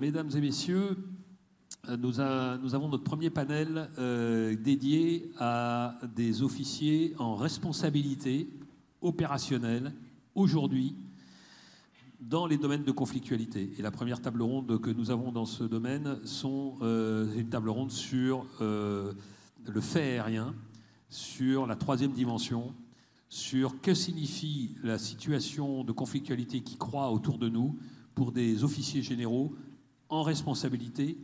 Mesdames et messieurs, nous, avons notre premier panel euh, dédié à des officiers en responsabilité opérationnelle aujourd'hui dans les domaines de conflictualité. Et la première table ronde que nous avons dans ce domaine sont euh, une table ronde sur euh, le fait aérien, sur la troisième dimension, sur que signifie la situation de conflictualité qui croît autour de nous pour des officiers généraux en responsabilité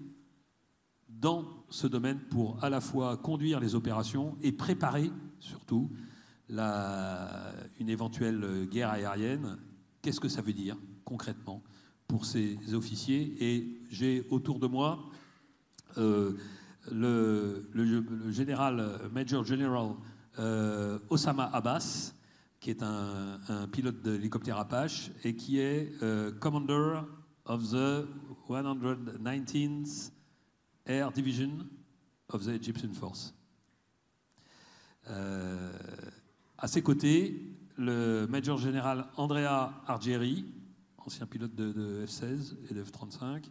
dans ce domaine pour à la fois conduire les opérations et préparer surtout la, une éventuelle guerre aérienne. Qu'est-ce que ça veut dire concrètement pour ces officiers? Et j'ai autour de moi euh, le, général, Major General euh, Osama Abbas, qui est un, pilote d'hélicoptère Apache et qui est euh, Commander of the 119th Air Division of the Egyptian Force. Euh, à ses côtés, le Major Général Andrea Argeri, ancien pilote de, F-16 et de F-35,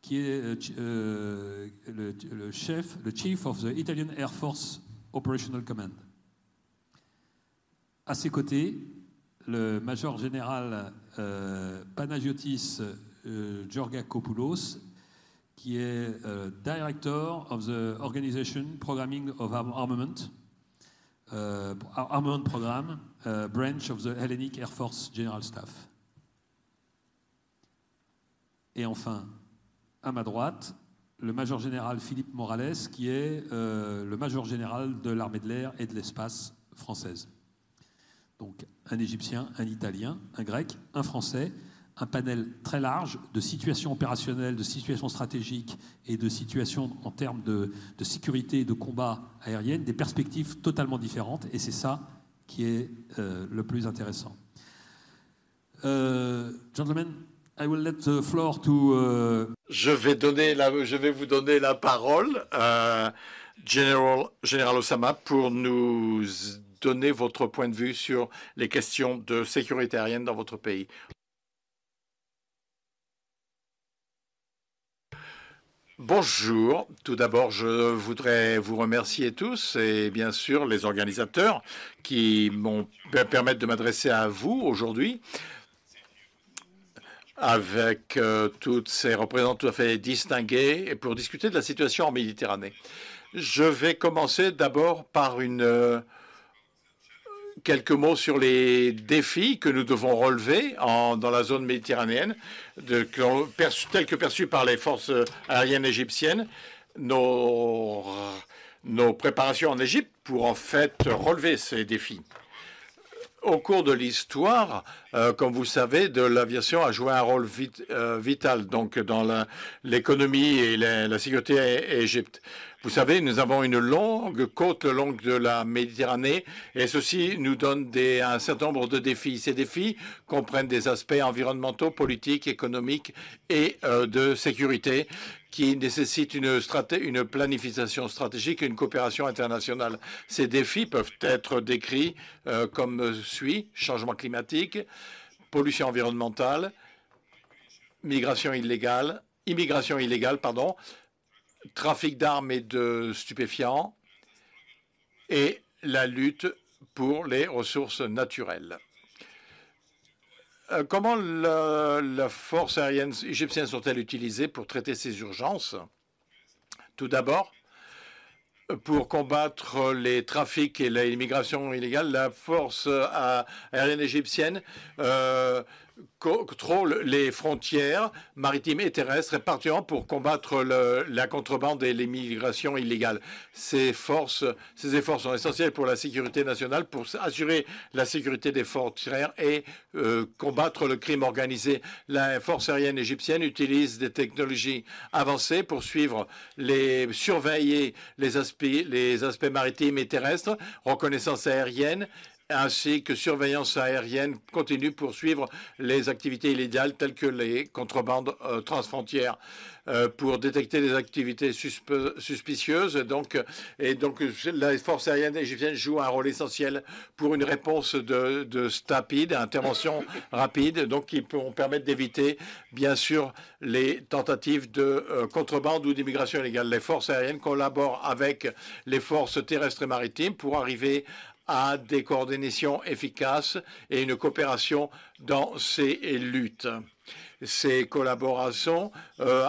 qui est euh, euh, le, chef, le Chief of the Italian Air Force Operational Command. À ses côtés, le Major Général Panagiotis Georgakopoulos, qui est euh, Director of the Organization Programming of Armament, euh, Armament Programme, euh, branch of the Hellenic Air Force General Staff. Et enfin, à ma droite, le Major Général Philippe Morales, qui est le Major Général de l'armée de l'air et de l'espace française. Donc un Égyptien, un Italien, un Grec, un Français, un panel très large de situations opérationnelles, de situations stratégiques et de situations en termes de, sécurité et de combat aérienne, des perspectives totalement différentes. Et c'est ça qui est euh, le plus intéressant. Euh, gentlemen, I will let the floor to. Uh, je vais vous donner la parole, General Osama, pour nous donner votre point de vue sur les questions de sécurité aérienne dans votre pays. Bonjour. Tout d'abord, je voudrais vous remercier tous et bien sûr les organisateurs qui m'ont permettre de m'adresser à vous aujourd'hui avec euh, toutes ces représentants tout à fait distingués pour discuter de la situation en Méditerranée. Je vais commencer d'abord par une euh, quelques mots sur les défis que nous devons relever dans la zone méditerranéenne, tels que perçus par les forces aériennes égyptiennes. Nos, préparations en Égypte pour en fait relever ces défis. Au cours de l'histoire, euh, comme vous savez, de l'aviation a joué un rôle euh, vital donc dans l'économie et la sécurité égypte. Vous savez, nous avons une longue côte longue de la Méditerranée et ceci nous donne un certain nombre de défis. Ces défis comprennent des aspects environnementaux, politiques, économiques et euh, de sécurité qui nécessitent une, une planification stratégique et une coopération internationale. Ces défis peuvent être décrits euh, comme suit changement climatique, pollution environnementale, migration illégale, immigration illégale, pardon, trafic d'armes et de stupéfiants et la lutte pour les ressources naturelles. Euh, comment la, force aérienne égyptienne sont-elles utilisées pour traiter ces urgences? Tout d'abord, pour combattre les trafics et l'immigration illégale, la force euh, aérienne égyptienne euh, contrôle les frontières maritimes et terrestres, particulièrement pour combattre la contrebande et l'immigration illégale. Ces, forces, ces efforts sont essentiels pour la sécurité nationale, pour assurer la sécurité des frontières et euh, combattre le crime organisé. La force aérienne égyptienne utilise des technologies avancées pour suivre les surveiller les aspects, les aspects maritimes et terrestres, reconnaissance aérienne ainsi que surveillance aérienne continue pour suivre les activités illégales telles que les contrebandes euh, transfrontières euh, pour détecter des activités suspicieuses. Donc, et donc, la force aérienne égyptienne joue un rôle essentiel pour une réponse de, de rapide, intervention rapide, donc qui pourront permettre d'éviter, bien sûr, les tentatives de euh, contrebande ou d'immigration illégale. Les forces aériennes collaborent avec les forces terrestres et maritimes pour arriver à des coordinations efficaces et une coopération dans ces luttes. Ces collaborations euh,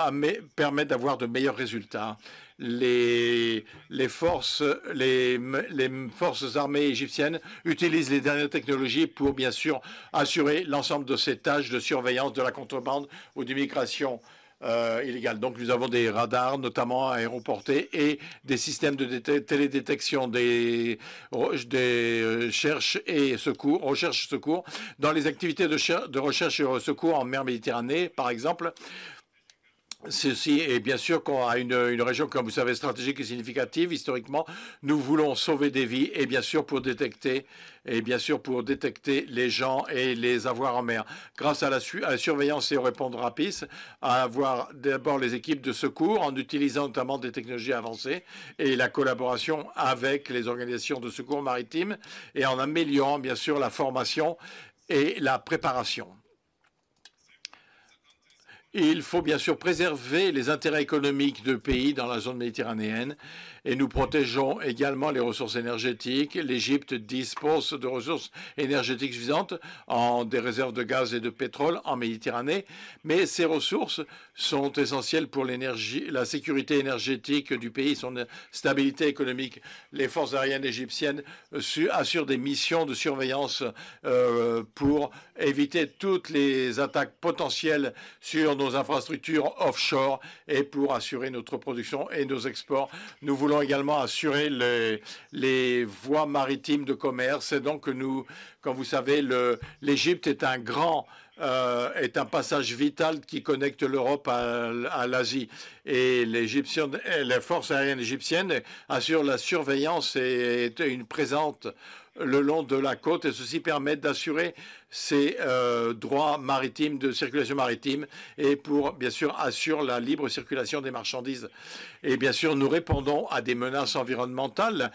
permettent d'avoir de meilleurs résultats. Les, forces, les, forces armées égyptiennes utilisent les dernières technologies pour, bien sûr, assurer l'ensemble de ces tâches de surveillance de la contrebande ou d'immigration euh, Donc nous avons des radars, notamment aéroportés, et des systèmes de télédétection des, des recherches et secours, recherche secours. Dans les activités de recherche et secours en mer Méditerranée, par exemple, Ceci est bien sûr qu'on a une, région, comme vous savez, stratégique et significative. Historiquement, nous voulons sauver des vies et bien sûr pour détecter et bien sûr pour détecter les gens et les avoir en mer. Grâce à la, surveillance et au répondre rapide, à avoir d'abord les équipes de secours en utilisant notamment des technologies avancées et la collaboration avec les organisations de secours maritimes et en améliorant bien sûr la formation et la préparation. Il faut bien sûr préserver les intérêts économiques de pays dans la zone méditerranéenne et nous protégeons également les ressources énergétiques. L'Égypte dispose de ressources énergétiques suffisantes en des réserves de gaz et de pétrole en Méditerranée, mais ces ressources sont essentielles pour l'énergie, la sécurité énergétique du pays, son stabilité économique. Les forces aériennes égyptiennes assurent des missions de surveillance euh, pour éviter toutes les attaques potentielles sur nos infrastructures offshore et pour assurer notre production et nos exports. Nous voulons également assurer les, les voies maritimes de commerce. Et donc, nous, comme vous savez, l'Égypte est un grand euh, est un passage vital qui connecte l'Europe à, l'Asie. Et les forces aériennes égyptiennes assurent la surveillance et une présente le long de la côte et ceci permet d'assurer ces euh, droits maritimes de circulation maritime et pour bien sûr assurer la libre circulation des marchandises. Et bien sûr, nous répondons à des menaces environnementales.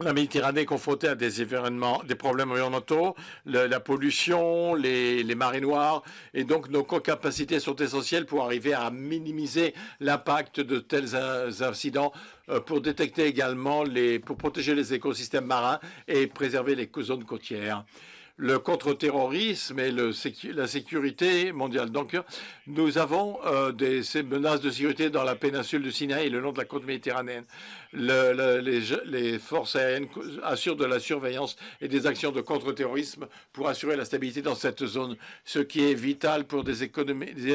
La Méditerranée est confrontée à des événements, des problèmes environnementaux, la pollution, les, les, marées noires, et donc nos capacités sont essentielles pour arriver à minimiser l'impact de tels incidents, euh, pour détecter également les, pour protéger les écosystèmes marins et préserver les zones côtières le contre-terrorisme et la sécurité mondiale. Donc, nous avons euh, des, ces menaces de sécurité dans la péninsule du Sinaï et le long de la côte méditerranéenne. Le, les, forces aériennes assurent de la surveillance et des actions de contre-terrorisme pour assurer la stabilité dans cette zone, ce qui est vital pour des,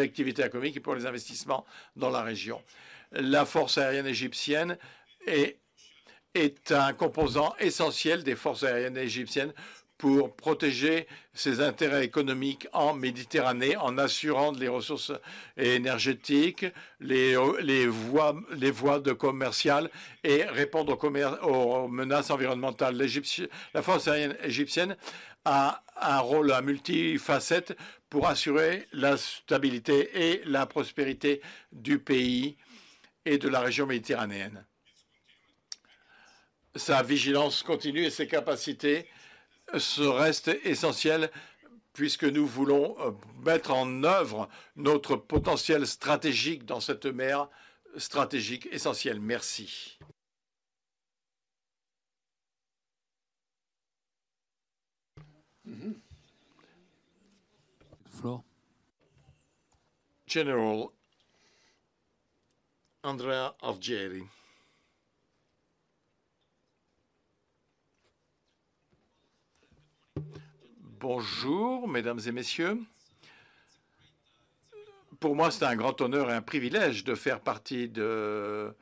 activités économiques et pour les investissements dans la région. La force aérienne égyptienne est un composant essentiel des forces aériennes égyptiennes pour protéger ses intérêts économiques en Méditerranée en assurant les ressources énergétiques, les, voies, de commerciales et répondre aux, aux menaces environnementales. La force aérienne égyptienne a un rôle à multifacette pour assurer la stabilité et la prospérité du pays et de la région méditerranéenne. Sa vigilance continue et ses capacités ce reste essentiel puisque nous voulons euh, mettre en œuvre notre potentiel stratégique dans cette mer stratégique essentielle. Merci. General Andrea Algeri. Bonjour, mesdames et messieurs. Pour moi, c'est un grand honneur et un privilège de faire partie de,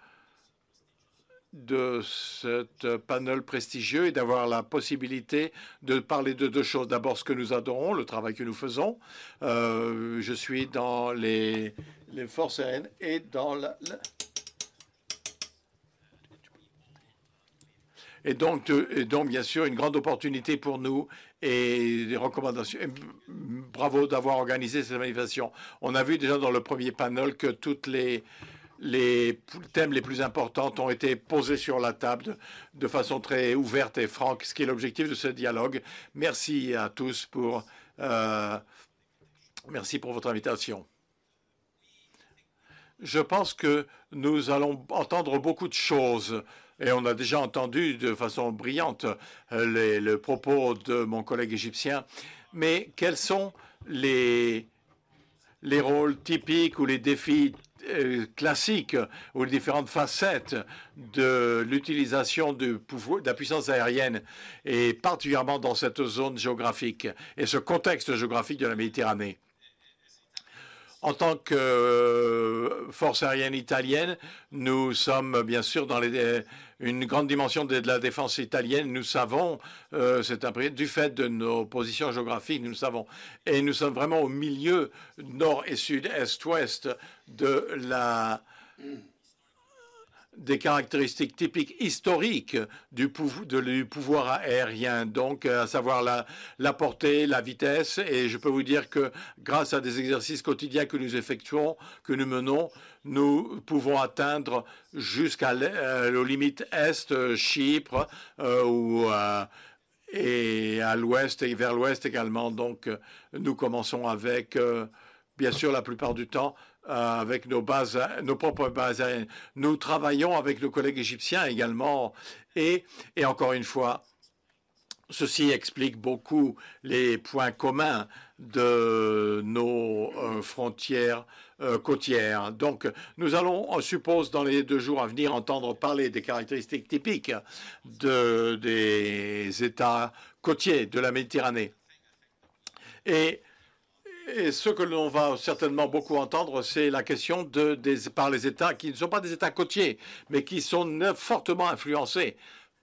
de ce panel prestigieux et d'avoir la possibilité de parler de deux choses. D'abord, ce que nous adorons, le travail que nous faisons. Euh, je suis dans les, forces aériennes et dans la donc, et donc, bien sûr, une grande opportunité pour nous et des recommandations. bravo d'avoir organisé cette manifestation. On a vu déjà dans le premier panel que toutes les, thèmes les plus importants ont été posés sur la table de, façon très ouverte et franque, ce qui est l'objectif de ce dialogue. Merci à tous pour, euh, merci pour votre invitation. Je pense que nous allons entendre beaucoup de choses et on a déjà entendu de façon brillante euh, le propos de mon collègue égyptien. Mais quels sont les, les rôles typiques ou les défis euh, classiques ou les différentes facettes de l'utilisation de, de la puissance aérienne et particulièrement dans cette zone géographique et ce contexte géographique de la Méditerranée? En tant que euh, force aérienne italienne, nous sommes bien sûr dans les, une grande dimension de, la défense italienne. Nous savons, euh, c'est un du fait de nos positions géographiques, nous savons, et nous sommes vraiment au milieu nord et sud, est, ouest de la des caractéristiques typiques historiques du, pouvoir aérien, donc à savoir la, portée, la vitesse. Et je peux vous dire que grâce à des exercices quotidiens que nous effectuons, que nous menons, nous pouvons atteindre jusqu'à euh, aux limites est, Chypre, euh, euh, et à l'ouest et vers l'ouest également. Donc nous commençons avec, bien sûr, la plupart du temps, euh, avec nos bases, nos propres bases aériennes. Nous travaillons avec nos collègues égyptiens également. Et, et encore une fois, ceci explique beaucoup les points communs de nos euh, frontières euh, côtières. Donc, nous allons, on suppose, dans les deux jours à venir, entendre parler des caractéristiques typiques de, des États côtiers de la Méditerranée. Et et ce que l'on va certainement beaucoup entendre, c'est la question de, par les États qui ne sont pas des États côtiers, mais qui sont fortement influencés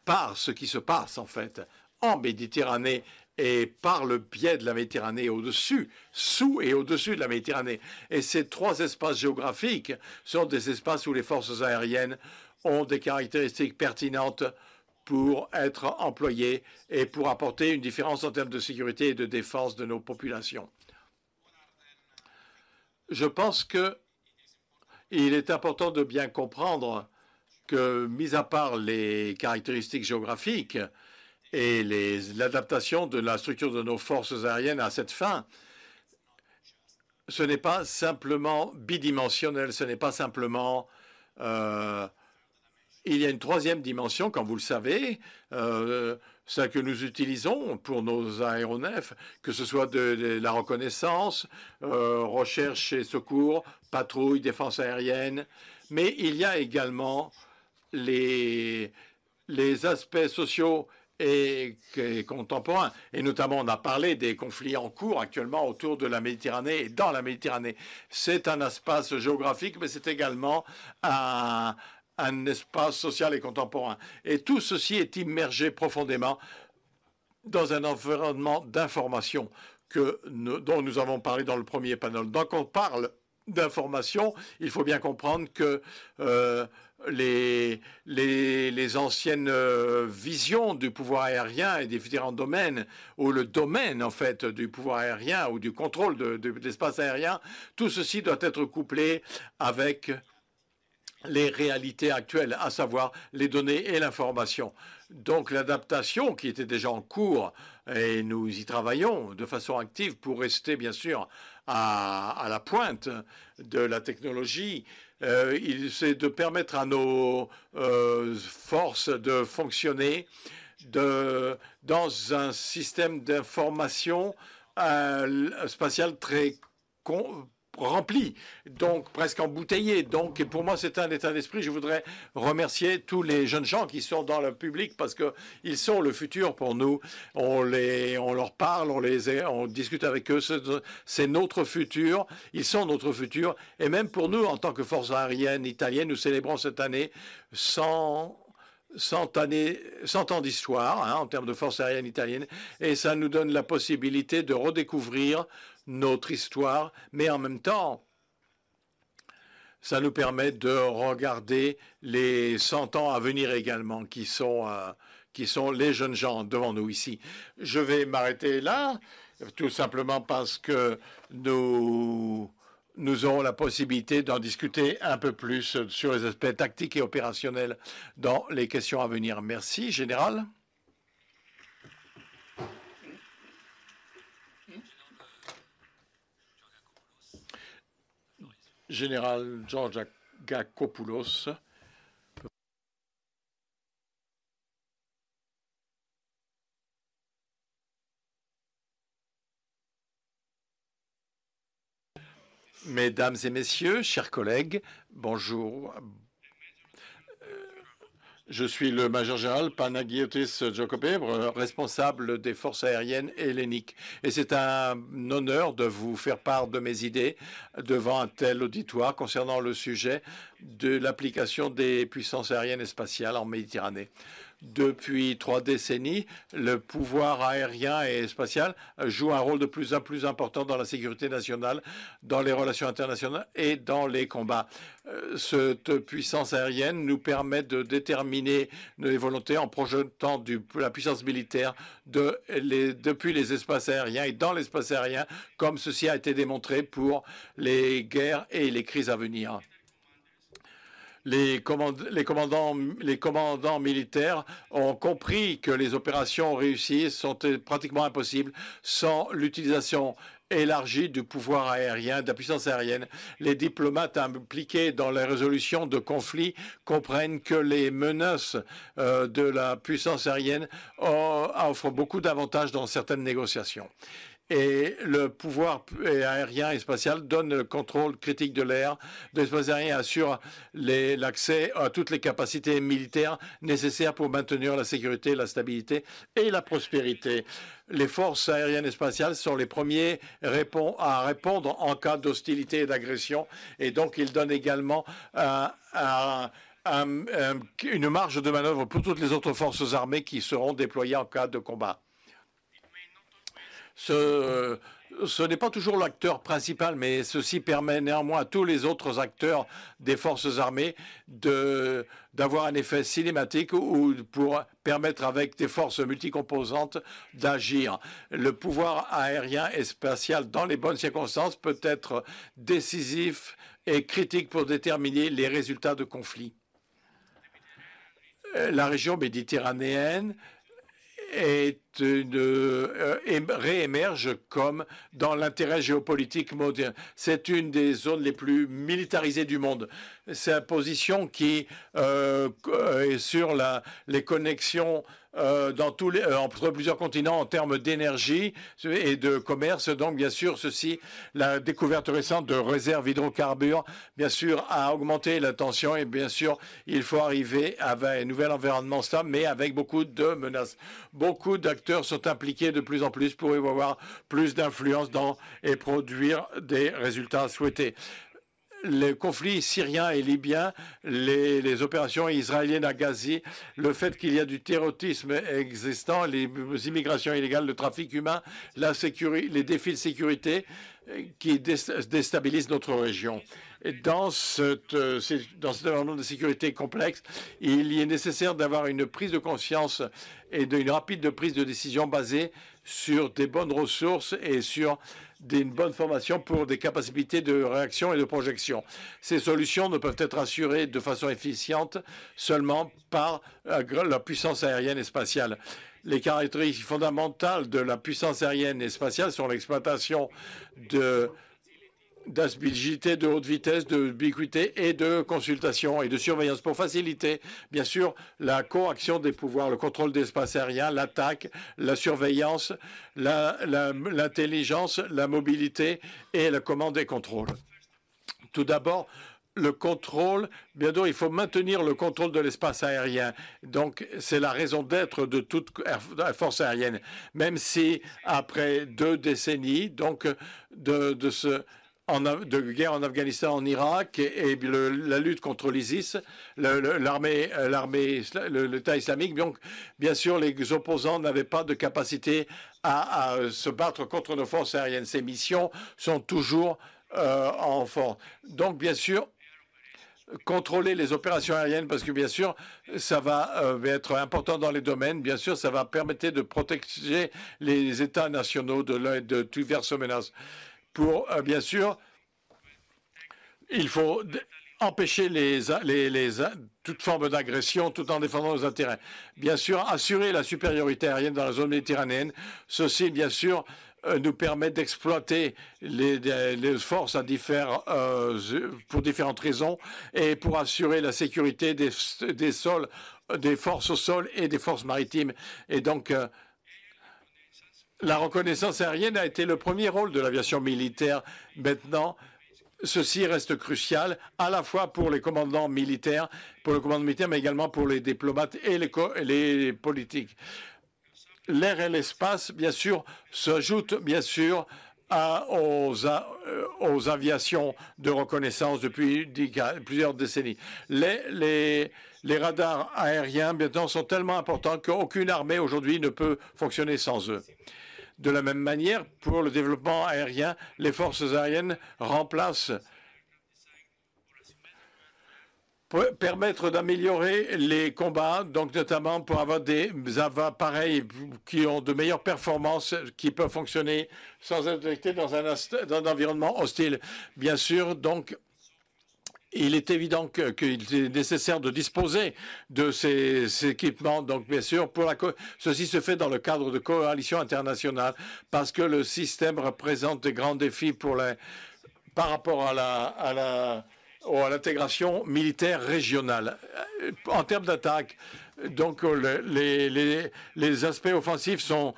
par ce qui se passe en fait en Méditerranée et par le biais de la Méditerranée au-dessus, sous et au-dessus de la Méditerranée. Et ces trois espaces géographiques sont des espaces où les forces aériennes ont des caractéristiques pertinentes pour être employées et pour apporter une différence en termes de sécurité et de défense de nos populations je pense qu'il est important de bien comprendre que, mis à part les caractéristiques géographiques et l'adaptation de la structure de nos forces aériennes à cette fin, ce n'est pas simplement bidimensionnel, ce n'est pas simplement... Euh, il y a une troisième dimension, comme vous le savez, euh, celle que nous utilisons pour nos aéronefs, que ce soit de, la reconnaissance, euh, recherche et secours, patrouille, défense aérienne, mais il y a également les, les aspects sociaux et, contemporains. Et notamment, on a parlé des conflits en cours actuellement autour de la Méditerranée et dans la Méditerranée. C'est un espace géographique, mais c'est également un, un espace social et contemporain. Et tout ceci est immergé profondément dans un environnement d'information que dont nous avons parlé dans le premier panel. Donc on parle d'information, il faut bien comprendre que euh, les, les, anciennes euh, visions du pouvoir aérien et des différents domaines, ou le domaine en fait du pouvoir aérien ou du contrôle de l'espace aérien, tout ceci doit être couplé avec les réalités actuelles, à savoir les données et l'information. Donc l'adaptation qui était déjà en cours, et nous y travaillons de façon active pour rester bien sûr à, la pointe de la technologie, euh, c'est de permettre à nos euh, forces de fonctionner dans un système d'information euh, spatial très rempli, donc presque embouteillé. Donc pour moi, c'est un état d'esprit. Je voudrais remercier tous les jeunes gens qui sont dans le public parce qu'ils sont le futur pour nous. On, les, on leur parle, on, les, on discute avec eux. C'est notre futur. Ils sont notre futur. Et même pour nous, en tant que force aérienne italienne, nous célébrons cette année 100 100, années, 100 ans d'histoire hein, en termes de force aérienne italienne, et ça nous donne la possibilité de redécouvrir notre histoire, mais en même temps, ça nous permet de regarder les 100 ans à venir également, qui sont, euh, qui sont les jeunes gens devant nous ici. Je vais m'arrêter là, tout simplement parce que nous, nous aurons la possibilité d'en discuter un peu plus sur les aspects tactiques et opérationnels dans les questions à venir. Merci, Général. Général George Gakopoulos. Mesdames et messieurs, chers collègues, bonjour. Je suis le major général Panagiotis Jokopé, responsable des forces aériennes helléniques. Et c'est un honneur de vous faire part de mes idées devant un tel auditoire concernant le sujet de l'application des puissances aériennes et spatiales en Méditerranée. Depuis trois décennies, le pouvoir aérien et spatial joue un rôle de plus en plus important dans la sécurité nationale, dans les relations internationales et dans les combats. Euh, cette puissance aérienne nous permet de déterminer nos volontés en projetant la puissance militaire depuis les espaces aériens et dans l'espace aérien, comme ceci a été démontré pour les guerres et les crises à venir les, commandants, militaires ont compris que les opérations réussies sont pratiquement impossibles sans l'utilisation élargie du pouvoir aérien, de la puissance aérienne. Les diplomates impliqués dans la résolution de conflits comprennent que les menaces euh, de la puissance aérienne offrent beaucoup d'avantages dans certaines négociations et le pouvoir aérien et spatial donne le contrôle critique de l'air, de l'espace aérien assure l'accès à toutes les capacités militaires nécessaires pour maintenir la sécurité, la stabilité et la prospérité. Les forces aériennes et spatiales sont les premiers à répondre en cas d'hostilité et d'agression et donc ils donnent également une marge de manœuvre pour toutes les autres forces armées qui seront déployées en cas de combat ce, ce n'est pas toujours l'acteur principal, mais ceci permet néanmoins à tous les autres acteurs des forces armées d'avoir un effet cinématique ou pour permettre avec des forces multicomposantes d'agir. Le pouvoir aérien et spatial dans les bonnes circonstances peut être décisif et critique pour déterminer les résultats de conflits. La région méditerranéenne est euh, réémerge comme dans l'intérêt géopolitique moderne. C'est une des zones les plus militarisées du monde. C'est une position qui euh, est sur les connexions euh, dans tous les, euh, entre plusieurs continents en termes d'énergie et de commerce. Donc, bien sûr, ceci, la découverte récente de réserves hydrocarbures, bien sûr, a augmenté la tension et bien sûr, il faut arriver à un nouvel environnement stable, mais avec beaucoup de menaces. Beaucoup d'acteurs sont impliqués de plus en plus pour avoir plus d'influence dans et produire des résultats souhaités les conflits syriens et libyens, les, opérations israéliennes à Gazi, le fait qu'il y a du terrorisme existant, les immigrations illégales, le trafic humain, les défis de sécurité euh, qui déstabilisent notre région. dans, cette, euh, dans cet environnement de sécurité complexe, il est nécessaire d'avoir une prise de conscience et une rapide prise de décision basée sur des bonnes ressources et sur d'une bonne formation pour des capacités de réaction et de projection. Ces solutions ne peuvent être assurées de façon efficiente seulement par euh, la puissance aérienne et spatiale. Les caractéristiques fondamentales de la puissance aérienne et spatiale sont l'exploitation de d'agilité, de haute vitesse, de ubiquité et de consultation et de surveillance pour faciliter, bien sûr, la coaction des pouvoirs, le contrôle d'espace aérien, l'attaque, la surveillance, l'intelligence, la, mobilité et la commande et contrôle. Tout d'abord, le contrôle, bien sûr, il faut maintenir le contrôle de l'espace aérien. Donc, c'est la raison d'être de toute force aérienne. Même si, après deux décennies, donc, de, de ce, de guerre en Afghanistan, en Irak et, la lutte contre l'ISIS, l'armée, euh, l'armée, l'État islamique. Bien sûr, les opposants n'avaient pas de capacité à, se battre contre nos forces aériennes. Ces missions sont toujours euh, en force. Donc, bien sûr, contrôler les opérations aériennes parce que bien sûr, ça va euh, être important dans les domaines. Bien sûr, ça va permettre de protéger les États nationaux de, de diverses menaces. Pour, euh, bien sûr, il faut empêcher les, toute forme d'agression tout en défendant nos intérêts. Bien sûr, assurer la supériorité aérienne dans la zone méditerranéenne. Ceci, bien sûr, euh, nous permet d'exploiter les, forces euh, pour différentes raisons et pour assurer la sécurité des, sols, des forces au sol et des forces maritimes. Et donc, la reconnaissance aérienne a été le premier rôle de l'aviation militaire. Maintenant, ceci reste crucial à la fois pour les commandants militaires, pour le commandement militaire, mais également pour les diplomates et les, politiques. L'air et l'espace, bien sûr, s'ajoutent bien sûr aux, euh, aux, aviations de reconnaissance depuis plusieurs décennies. Les radars aériens, maintenant, sont tellement importants qu'aucune armée aujourd'hui ne peut fonctionner sans eux. De la même manière, pour le développement aérien, les forces aériennes remplacent pour permettre d'améliorer les combats, donc notamment pour avoir des appareils qui ont de meilleures performances, qui peuvent fonctionner sans être détectés dans un, dans un environnement hostile. Bien sûr, donc il est évident qu'il est nécessaire de disposer de ces, équipements. Donc, bien sûr, ceci se fait dans le cadre de coalitions internationales parce que le système représente des grands défis par rapport à l'intégration militaire régionale. En termes d'attaque, donc euh, les, les, aspects offensifs sont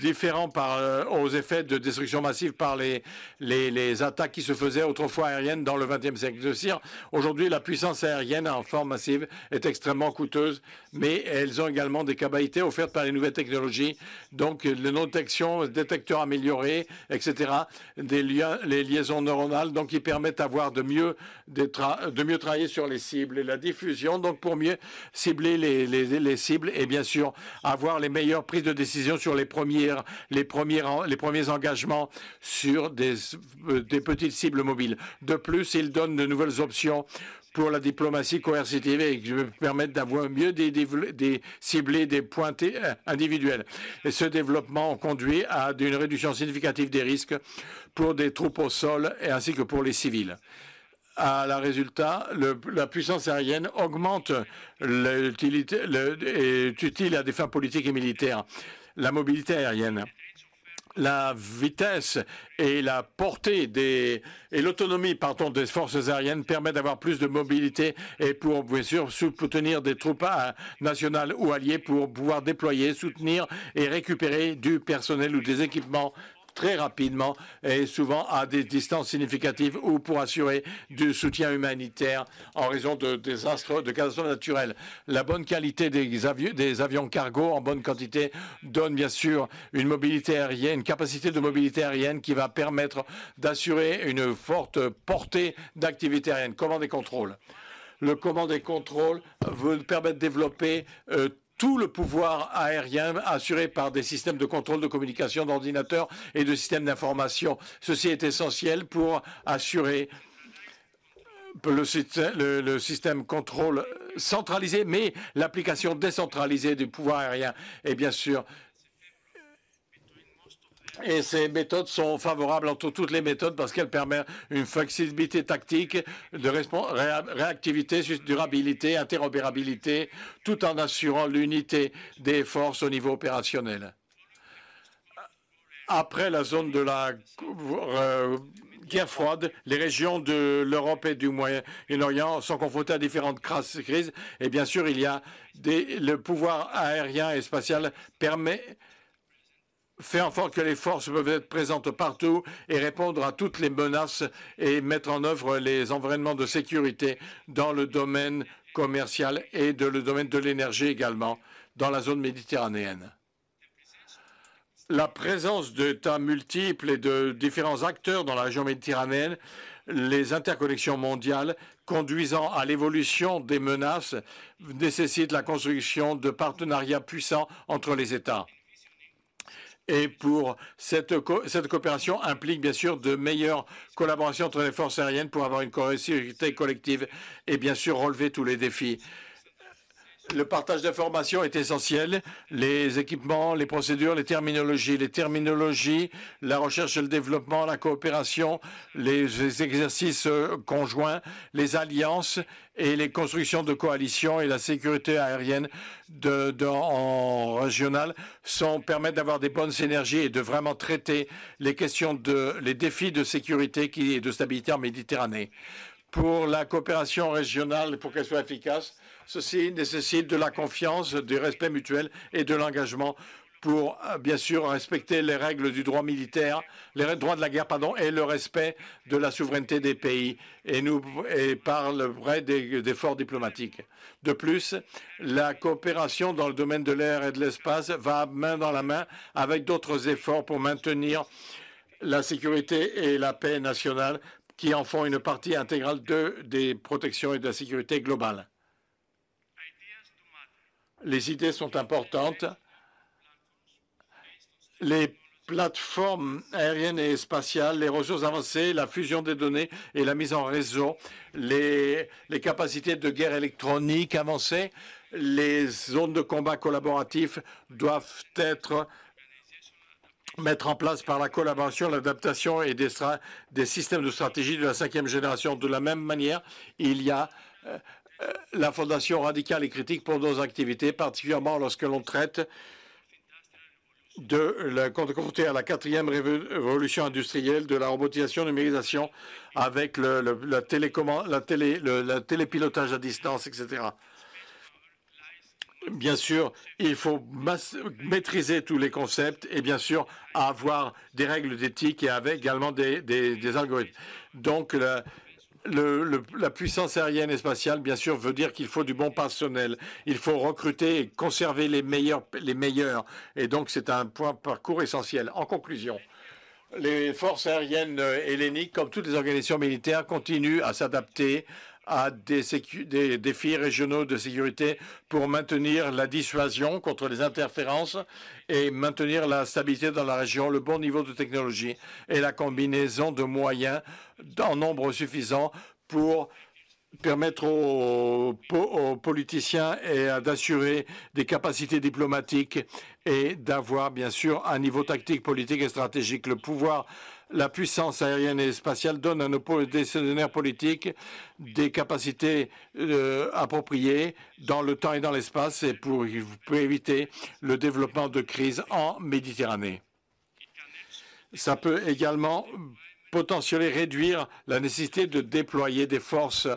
différents par, euh, aux effets de destruction massive par les, les, attaques qui se faisaient autrefois aériennes dans le XXe siècle. Aujourd'hui, la puissance aérienne en forme massive est extrêmement coûteuse, mais elles ont également des capacités offertes par les nouvelles technologies, donc les non-détections, détecteurs améliorés, etc., des liens, les liaisons neuronales, donc qui permettent d'avoir de mieux, de, de mieux travailler sur les cibles et la diffusion, donc pour mieux cibler les les, cibles et bien sûr avoir les meilleures prises de décision sur les, premières, premiers, engagements sur des, euh, des petites cibles mobiles. De plus, il donne de nouvelles options pour la diplomatie coercitive et qui permettre d'avoir mieux des, des, cibler des points euh, individuels. Et ce développement conduit à une réduction significative des risques pour des troupes au sol et ainsi que pour les civils à la résultat, la puissance aérienne augmente l'utilité est utile à des fins politiques et militaires. La mobilité aérienne la vitesse et la portée des, et l'autonomie des forces aériennes permettent d'avoir plus de mobilité et pour bien sûr soutenir des troupes euh, nationales ou alliées pour pouvoir déployer, soutenir et récupérer du personnel ou des équipements très rapidement et souvent à des distances significatives ou pour assurer du soutien humanitaire en raison de désastres, de catastrophes naturelles. La bonne qualité des, avions, des cargo en bonne quantité donne bien sûr une mobilité aérienne, une capacité de mobilité aérienne qui va permettre d'assurer une forte portée d'activité aérienne. Commande et contrôle. Le commande et contrôle vous permet de développer euh, tout le pouvoir aérien assuré par des systèmes de contrôle de communication d'ordinateurs et de systèmes d'information. Ceci est essentiel pour assurer le, le, le système contrôle centralisé, mais l'application décentralisée du pouvoir aérien. Et bien sûr, et ces méthodes sont favorables entre toutes les méthodes parce qu'elles permettent une flexibilité tactique, de réactivité, durabilité, interopérabilité, tout en assurant l'unité des forces au niveau opérationnel. Après la zone de la euh, guerre froide, les régions de l'Europe et du Moyen-Orient sont confrontées à différentes crises. Et bien sûr, il y a le pouvoir aérien et spatial permet faire en sorte que les forces peuvent être présentes partout et répondre à toutes les menaces et mettre en œuvre les environnements de sécurité dans le domaine commercial et dans le domaine de l'énergie également dans la zone méditerranéenne. La présence d'États multiples et de différents acteurs dans la région méditerranéenne, les interconnexions mondiales conduisant à l'évolution des menaces nécessitent la construction de partenariats puissants entre les États Et pour cette, cette coopération implique bien sûr de meilleures collaborations entre les forces aériennes pour avoir une sécurité collective et bien sûr relever tous les défis. Le partage d'informations est essentiel. Les équipements, les procédures, les terminologies, la recherche et le développement, la coopération, les exercices euh, conjoints, les alliances et les constructions de coalitions et la sécurité aérienne en régional permettent d'avoir des bonnes synergies et de vraiment traiter les questions les défis de sécurité et de stabilité en Méditerranée. Pour la coopération régionale, pour qu'elle soit efficace, Ceci nécessite de la confiance, du respect mutuel et de l'engagement pour, euh, bien sûr, respecter les règles du droit militaire, les droits de la guerre, pardon, et le respect de la souveraineté des pays, et, nous, et par vrai d'efforts diplomatiques. De plus, la coopération dans le domaine de l'air et de l'espace va main dans la main avec d'autres efforts pour maintenir la sécurité et la paix nationale qui en font une partie intégrale de, des protections et de la sécurité globale. Les idées sont importantes. Les plateformes aériennes et spatiales, les ressources avancées, la fusion des données et la mise en réseau, les, capacités de guerre électronique avancées, les zones de combat collaboratifs doivent être mettre en place par la collaboration, l'adaptation et des, des, systèmes de stratégie de la cinquième génération. De la même manière, il y a euh, la Fondation radicale et critique pour nos activités, particulièrement lorsque l'on traite de la, à la quatrième révolution industrielle, de la robotisation, numérisation, avec le, la, la, télé, le télépilotage à distance, etc. Bien sûr, il faut maîtriser tous les concepts et bien sûr avoir des règles d'éthique et avec également des algorithmes. Donc, la puissance aérienne et spatiale, bien sûr, veut dire qu'il faut du bon personnel. Il faut recruter et conserver les meilleurs. Et donc, c'est un point parcours essentiel. En conclusion, les forces aériennes helléniques, comme toutes les organisations militaires, continuent à s'adapter à des, défis régionaux de sécurité pour maintenir la dissuasion contre les interférences et maintenir la stabilité dans la région, le bon niveau de technologie et la combinaison de moyens en nombre suffisant pour permettre aux, aux politiciens d'assurer des capacités diplomatiques et d'avoir bien sûr un niveau tactique, politique et stratégique. Le pouvoir la puissance aérienne et spatiale donne à nos décisionnaires politiques des capacités euh, appropriées dans le temps et dans l'espace et pour, pour éviter le développement de crises en Méditerranée. Ça peut également potentiellement réduire la nécessité de déployer des forces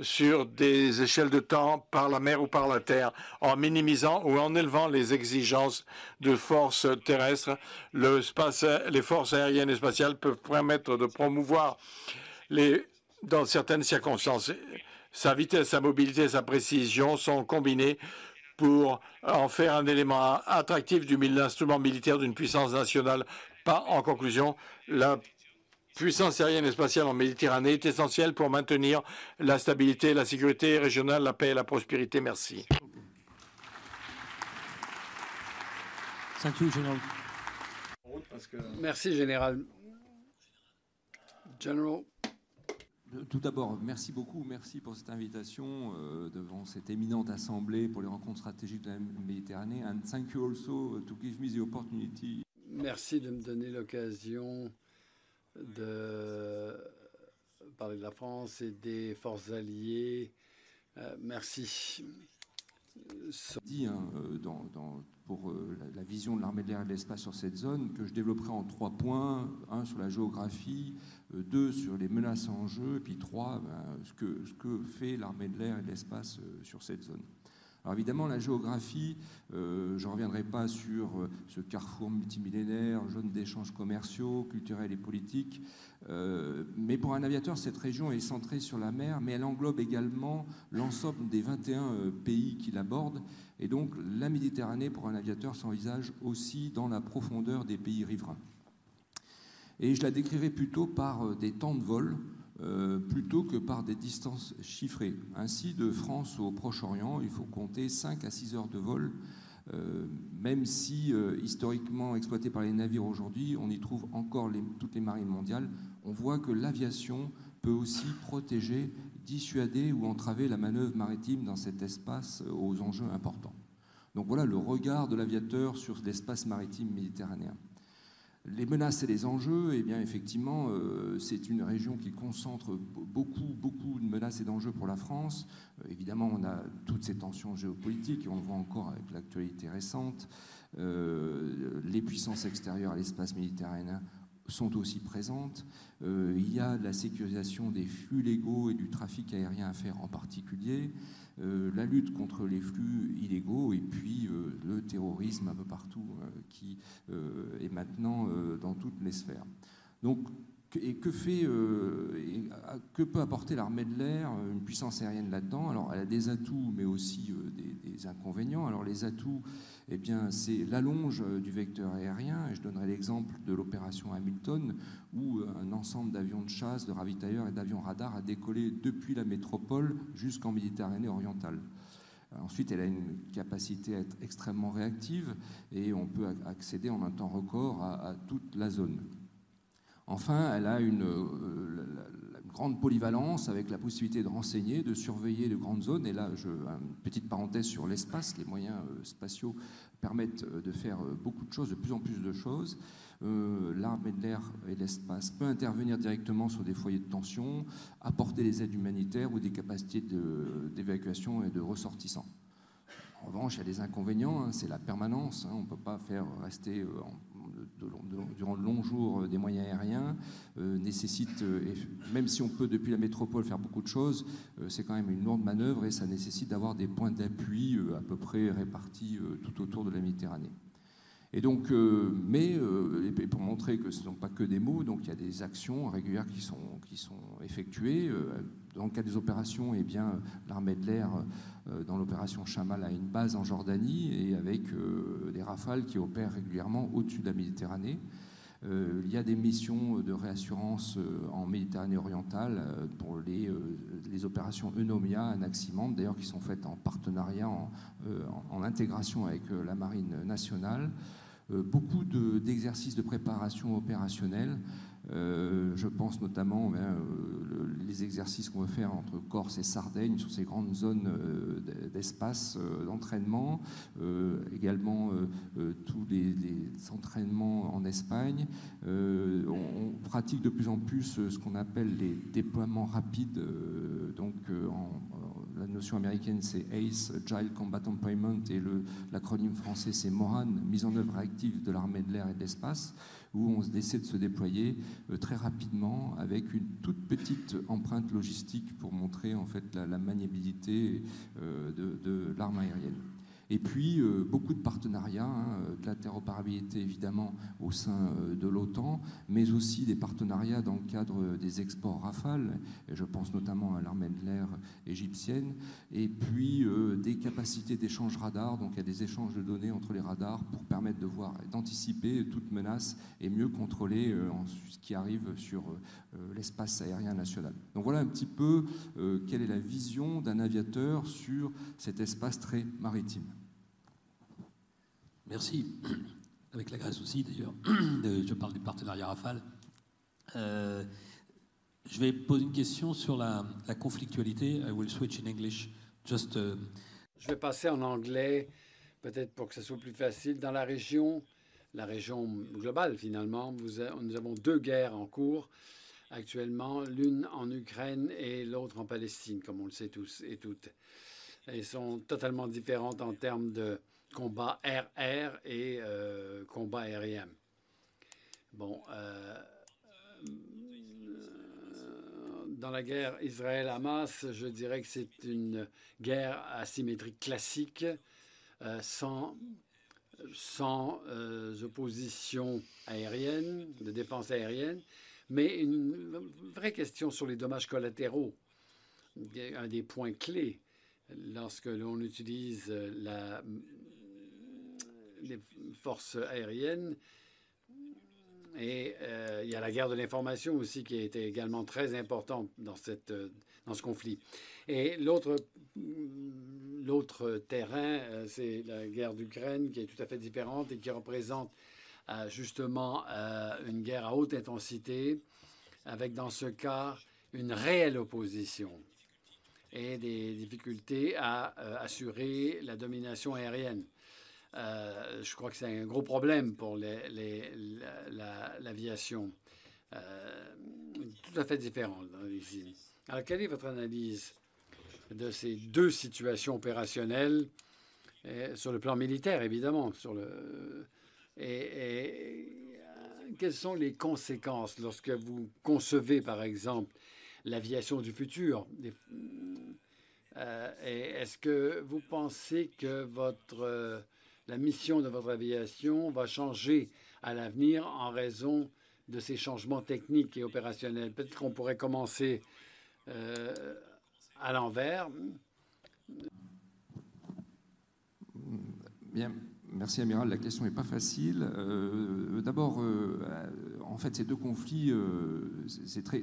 sur des échelles de temps par la mer ou par la terre, en minimisant ou en élevant les exigences de forces terrestres. Le les forces aériennes et spatiales peuvent permettre de promouvoir les, dans certaines circonstances. Sa vitesse, sa mobilité et sa précision sont combinées pour en faire un élément attractif du instrument militaire d'une puissance nationale. Pas en conclusion, la puissance aérienne et spatiale en Méditerranée est essentielle pour maintenir la stabilité, la sécurité régionale, la paix et la prospérité. Merci. Merci, Général. General. Tout d'abord, merci beaucoup, merci pour cette invitation euh, devant cette éminente assemblée pour les rencontres stratégiques de la Méditerranée. And thank you also to give me the opportunity. Merci de me donner l'occasion de parler de la France et des forces alliées. Euh, merci. Dit hein, euh, pour euh, la, vision de l'armée de l'air et de l'espace sur cette zone que je développerai en trois points un sur la géographie, deux sur les menaces en jeu, et puis trois ben, ce, que, ce que fait l'armée de l'air et de l'espace sur cette zone. Alors évidemment, la géographie, euh, je ne reviendrai pas sur euh, ce carrefour multimillénaire, jaune d'échanges commerciaux, culturels et politiques, euh, mais pour un aviateur, cette région est centrée sur la mer, mais elle englobe également l'ensemble des 21 pays qui l'abordent, et donc la Méditerranée, pour un aviateur, s'envisage aussi dans la profondeur des pays riverains. Et je la décrirai plutôt par des temps de vol, euh, plutôt que par des distances chiffrées. Ainsi, de France au Proche-Orient, il faut compter 5 à 6 heures de vol même si historiquement exploité par les navires aujourd'hui, on y trouve encore toutes les marines mondiales, on voit que l'aviation peut aussi protéger, dissuader ou entraver la manœuvre maritime dans cet espace aux enjeux importants. Donc voilà le regard de l'aviateur sur l'espace maritime méditerranéen. Les menaces et les enjeux, eh bien effectivement, euh, c'est une région qui concentre beaucoup, beaucoup de menaces et d'enjeux pour la France. Euh, évidemment, on a toutes ces tensions géopolitiques, et on le voit encore avec l'actualité récente. Euh, les puissances extérieures à l'espace méditerranéen sont aussi présentes. il y a la sécurisation des flux légaux et du trafic aérien à faire en particulier. Euh, la lutte contre les flux illégaux et puis euh, le terrorisme un peu partout euh, qui est maintenant dans toutes les sphères. Donc, et que fait, que peut apporter l'armée de l'air, une puissance aérienne là-dedans? Alors, elle a des atouts, mais aussi des, des, inconvénients. Alors, les atouts, eh bien, c'est l'allonge du vecteur aérien. Et je donnerai l'exemple de l'opération Hamilton, où un ensemble d'avions de chasse, de ravitailleurs et d'avions radars a décollé depuis la métropole jusqu'en Méditerranée orientale. Ensuite, elle a une capacité à être extrêmement réactive et on peut accéder en un temps record à, toute la zone. Enfin, elle a une, euh, grande polyvalence avec la possibilité de renseigner, de surveiller de grandes zones. Et là, une petite parenthèse sur l'espace. Les moyens euh, spatiaux permettent euh, de faire beaucoup de choses, de plus en plus de choses. L'armée de l'air et l'espace peut intervenir directement sur des foyers de tension, apporter des aides humanitaires ou des capacités d'évacuation et de ressortissants. En revanche, il y a des inconvénients, hein, c'est la permanence. Hein. on ne peut pas faire rester euh, durant de longs jours euh, des moyens aériens. nécessite, même si on peut depuis la métropole faire beaucoup de choses, c'est quand même une lourde manœuvre et ça nécessite d'avoir des points d'appui à peu près répartis tout autour de la Méditerranée. Et donc, euh, mais euh, pour montrer que ce ne sont pas que des mots, donc il y a des actions régulières qui sont, qui sont effectuées. Euh, dans le cas des opérations, eh bien, l'armée de l'air, dans l'opération Chamal, a une base en Jordanie et avec des rafales qui opèrent régulièrement au-dessus de la Méditerranée. Euh, il y a des missions de réassurance euh, en Méditerranée orientale euh, pour les, les opérations Eunomia, Anaximandre, d'ailleurs qui sont faites en partenariat, en, en intégration avec la Marine nationale. beaucoup d'exercices de, préparation opérationnelle euh, je pense notamment ben, les exercices qu'on veut faire entre Corse et Sardaigne sur ces grandes zones euh, d'espace d'entraînement, également tous les, entraînements en Espagne. On, pratique de plus en plus ce qu'on appelle les déploiements rapides. donc, la notion américaine c'est ACE, Agile Combat Employment, et l'acronyme français c'est MORAN, mise en œuvre active de l'armée de l'air et de l'espace où on essaie de se déployer euh, très rapidement avec une toute petite empreinte logistique pour montrer en fait la, maniabilité euh, de l'arme aérienne. Et puis, euh, beaucoup de partenariats, hein, de l'interopérabilité évidemment au sein euh, de l'OTAN, mais aussi des partenariats dans le cadre des exports Rafale, et je pense notamment à l'armée de l'air égyptienne, et puis euh, des capacités d'échange radar, donc il y a des échanges de données entre les radars pour permettre de voir, d'anticiper toute menace et mieux contrôler ce qui arrive sur l'espace aérien national. Donc voilà un petit peu quelle est la vision d'un aviateur sur cet espace très maritime. Merci. Avec la Grèce aussi, d'ailleurs. Je parle du partenariat Rafale. Euh, je vais poser une question sur la, conflictualité. I will switch in English. Just, uh, Je vais passer en anglais, peut-être pour que ce soit plus facile. Dans la région, la région globale, finalement, nous avons deux guerres en cours actuellement, l'une en Ukraine et l'autre en Palestine, comme on le sait tous et toutes. Elles sont totalement différentes en termes de combat air-air et euh, combat aérien. Bon, euh, dans la guerre Israël-Hamas, je dirais que c'est une guerre asymétrique classique, euh, sans, sans opposition aérienne, de défense aérienne, mais une vraie question sur les dommages collatéraux. Un des points clés lorsque l'on utilise la les forces aériennes, Et il y a la guerre de l'information aussi qui a été également très importante dans, cette, dans ce conflit. Et l'autre terrain, c'est la guerre d'Ukraine qui est tout à fait différente et qui représente justement une guerre à haute intensité, avec dans ce cas une réelle opposition et des difficultés à euh, assurer la domination aérienne. Euh, je crois que c'est un gros problème pour l'aviation. Euh, tout à fait différent ici. Alors, quelle est votre analyse de ces deux situations opérationnelles sur le plan militaire, évidemment, et quelles sont les conséquences lorsque vous concevez, par exemple, l'aviation du futur? Euh, Est-ce que vous pensez que votre, euh, la mission de votre aviation va changer à l'avenir en raison de ces changements techniques et opérationnels Peut-être qu'on pourrait commencer euh, à l'envers. Bien, Merci Amiral, la question n'est pas facile. Euh, d'abord, euh, en fait, ces deux conflits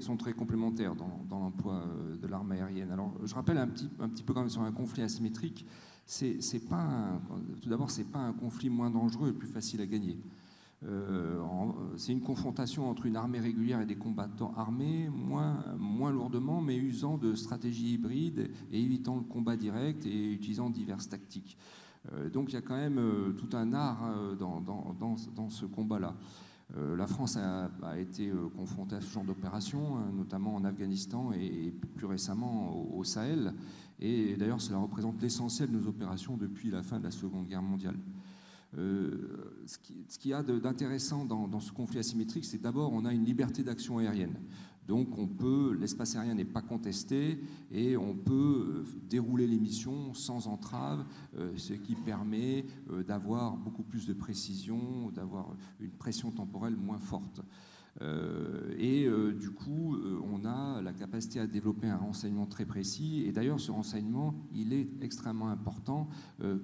sont très complémentaires dans, l'emploi de l'arme aérienne. Alors, je rappelle un petit, un petit peu quand même sur un conflit asymétrique. C'est, pas tout d'abord, c'est pas un conflit moins dangereux et plus facile à gagner. c'est une confrontation entre une armée régulière et des combattants armés, moins, lourdement, mais usant de stratégies hybrides et évitant le combat direct et utilisant diverses tactiques. Euh, donc il y a quand même euh, tout un art euh, dans, ce combat-là. la France a, été confrontée à ce genre d'opération, hein, notamment en Afghanistan et, plus récemment au, Sahel. Et d'ailleurs, cela représente l'essentiel de nos opérations depuis la fin de la Seconde Guerre mondiale. ce qu'il y a d'intéressant dans, ce conflit asymétrique, c'est d'abord on a une liberté d'action aérienne. Donc on peut, l'espace aérien n'est pas contesté et on peut euh, dérouler les missions sans entrave, euh, ce qui permet euh, d'avoir beaucoup plus de précision, d'avoir une pression temporelle moins forte. Et du coup, on a la capacité à développer un renseignement très précis. Et d'ailleurs, ce renseignement, il est extrêmement important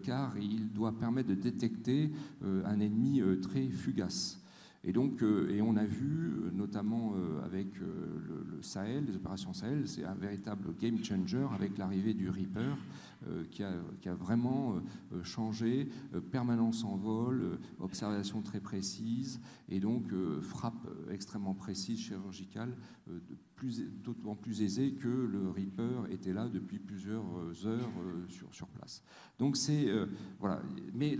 car il doit permettre de détecter un ennemi très fugace. Et donc, euh, et on a vu, euh, notamment euh, avec le, Sahel, les opérations Sahel, c'est un véritable game changer avec l'arrivée du Reaper, qui a, qui, a, vraiment changé, permanence en vol, observation très précise, et donc frappe extrêmement précise, chirurgicale, d'autant plus, plus aisée que le Reaper était là depuis plusieurs heures sur, sur place. Donc c'est voilà, mais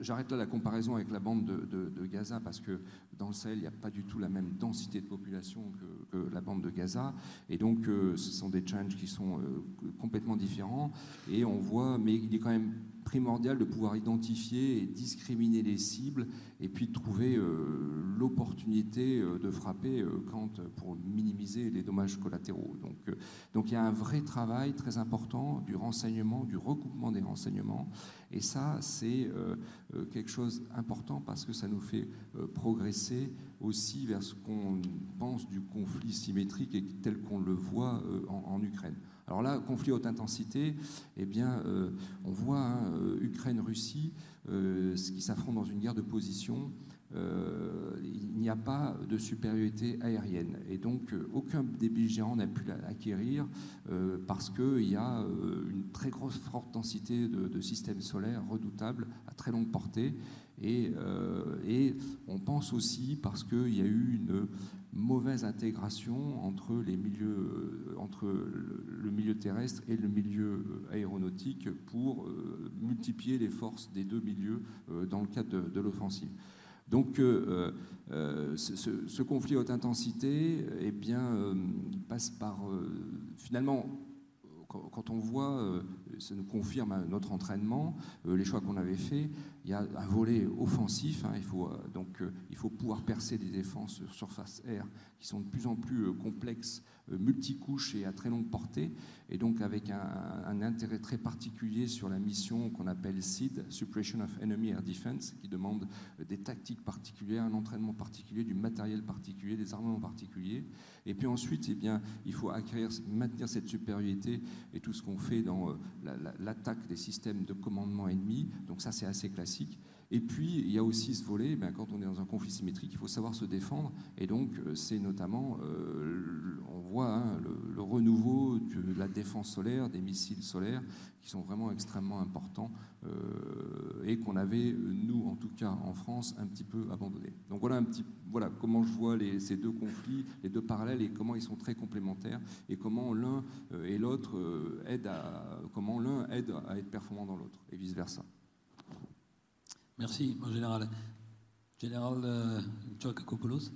j'arrête là la comparaison avec la bande de, Gaza parce que dans le Sahel, il n'y a pas du tout la même densité de population que, la bande de Gaza. Et donc, euh, ce sont des challenges qui sont euh, complètement différents. Et on voit, mais il est quand même primordial de pouvoir identifier et discriminer les cibles et puis de trouver euh, l'opportunité euh, de frapper euh, quand, pour minimiser les dommages collatéraux. Donc, donc il y a un vrai travail très important du renseignement, du recoupement des renseignements. Et ça, c'est quelque chose d'important parce que ça nous fait progresser aussi vers ce qu'on pense du conflit symétrique et tel qu'on le voit en Ukraine. Alors là, conflit haute intensité, eh bien, euh, on voit hein, euh, Ukraine-Russie, euh, ce qui s'affrontent dans une guerre de position. il n'y a pas de supériorité aérienne. Et donc, aucun des belligérants n'a pu l'acquérir parce qu'il y a une très grosse, forte densité de, systèmes solaires redoutables à très longue portée. Et on pense aussi parce qu'il y a eu une mauvaise intégration entre, les milieux, euh, entre le milieu terrestre et le milieu euh, aéronautique pour euh, multiplier les forces des deux milieux dans le cadre de, l'offensive. Donc ce, conflit haute intensité eh bien, passe par finalement quand on voit, ça nous confirme notre entraînement, les choix qu'on avait faits, il y a un volet offensif. Hein, il, faut, donc, il faut pouvoir percer des défenses sur surface air qui sont de plus en plus euh, complexes, euh, multicouches et à très longue portée, et donc avec un, intérêt très particulier sur la mission qu'on appelle SID, Suppression of Enemy Air Defense, qui demande euh, des tactiques particulières, un entraînement particulier, du matériel particulier, des armements particuliers. Et puis ensuite, eh bien, il faut maintenir cette supériorité et tout ce qu'on fait dans l'attaque des systèmes de commandement ennemis. Donc ça, c'est assez classique. Et puis, il y a aussi ce volet, ben, quand on est dans un conflit symétrique, il faut savoir se défendre. Et donc, euh, c'est notamment, euh, on voit hein, le, renouveau de la défense solaire, des missiles solaires, qui sont vraiment extrêmement importants euh, et qu'on avait, nous, en tout cas en France, un petit peu abandonné. Donc voilà un petit, voilà comment je vois ces deux conflits, les deux parallèles et comment ils sont très complémentaires et comment l'un et l'autre aident à, comment l'un aide à être performant dans l'autre et vice versa. Merci, mon général. Général uh, Chokakopoulos.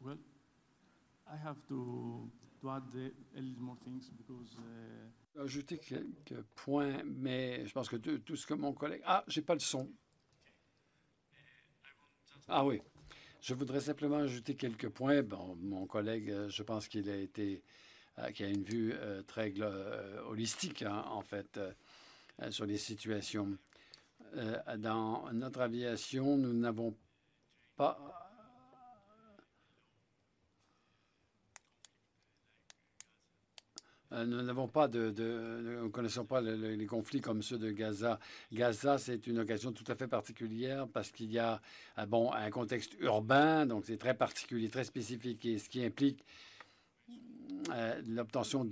Well, I have to, to add a little more things because. Uh... Ajouter quelques points, mais je pense que tout, tout ce que mon collègue. Ah, j'ai pas le son. Ah oui. Je voudrais simplement ajouter quelques points. Bon, mon collègue, euh, je pense qu'il a été euh, qui a une vue euh, très euh, holistique, hein, en fait, sur les situations. dans notre aviation, nous n'avons pas nous n'avons pas de, nous ne connaissons pas les conflits comme ceux de Gaza. Gaza, c'est une occasion tout à fait particulière parce qu'il y a bon un contexte urbain, donc c'est très particulier, très spécifique, et ce qui implique euh, l'obtention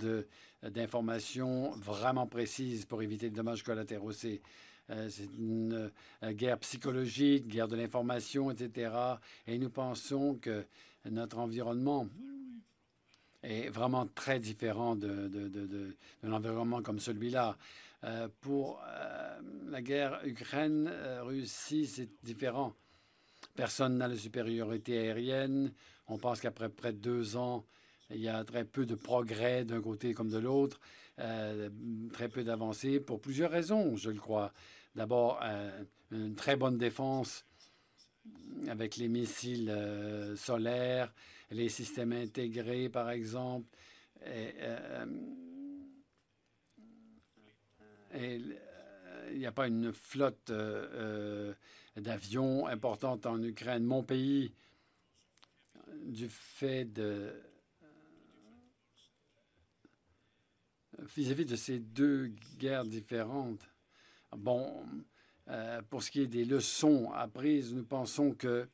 d'informations vraiment précises pour éviter les dommages collatéraux. C'est euh, une euh, guerre psychologique, guerre de l'information, etc. Et nous pensons que notre environnement est vraiment très différent de, de, environnement comme celui-là. pour la guerre Ukraine-Russie, c'est différent. Personne n'a la supériorité aérienne. On pense qu'après près de deux ans, il y a très peu de progrès d'un côté comme de l'autre, euh, très peu d'avancées pour plusieurs raisons, je le crois. D'abord, euh, une très bonne défense avec les missiles euh, solaires, les systèmes intégrés, par exemple. Il n'y a pas une flotte d'avions importante en Ukraine. Mon pays, du fait de vis-à-vis de ces deux guerres différentes. Bon, euh, pour ce qui est des leçons apprises, nous pensons que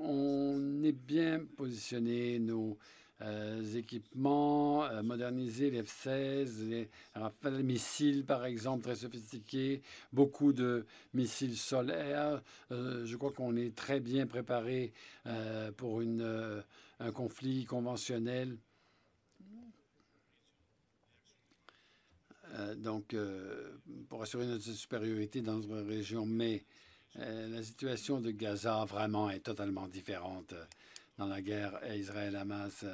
on est bien positionné, nos euh, équipements, euh, modernisés, les F-16, les missiles, par exemple, très sophistiqués, beaucoup de missiles solaires. je crois qu'on est très bien préparé pour un conflit conventionnel Euh, donc, euh, pour assurer notre supériorité dans notre région. Mais euh, la situation de Gaza, vraiment, est totalement différente dans la guerre Israël-Hamas.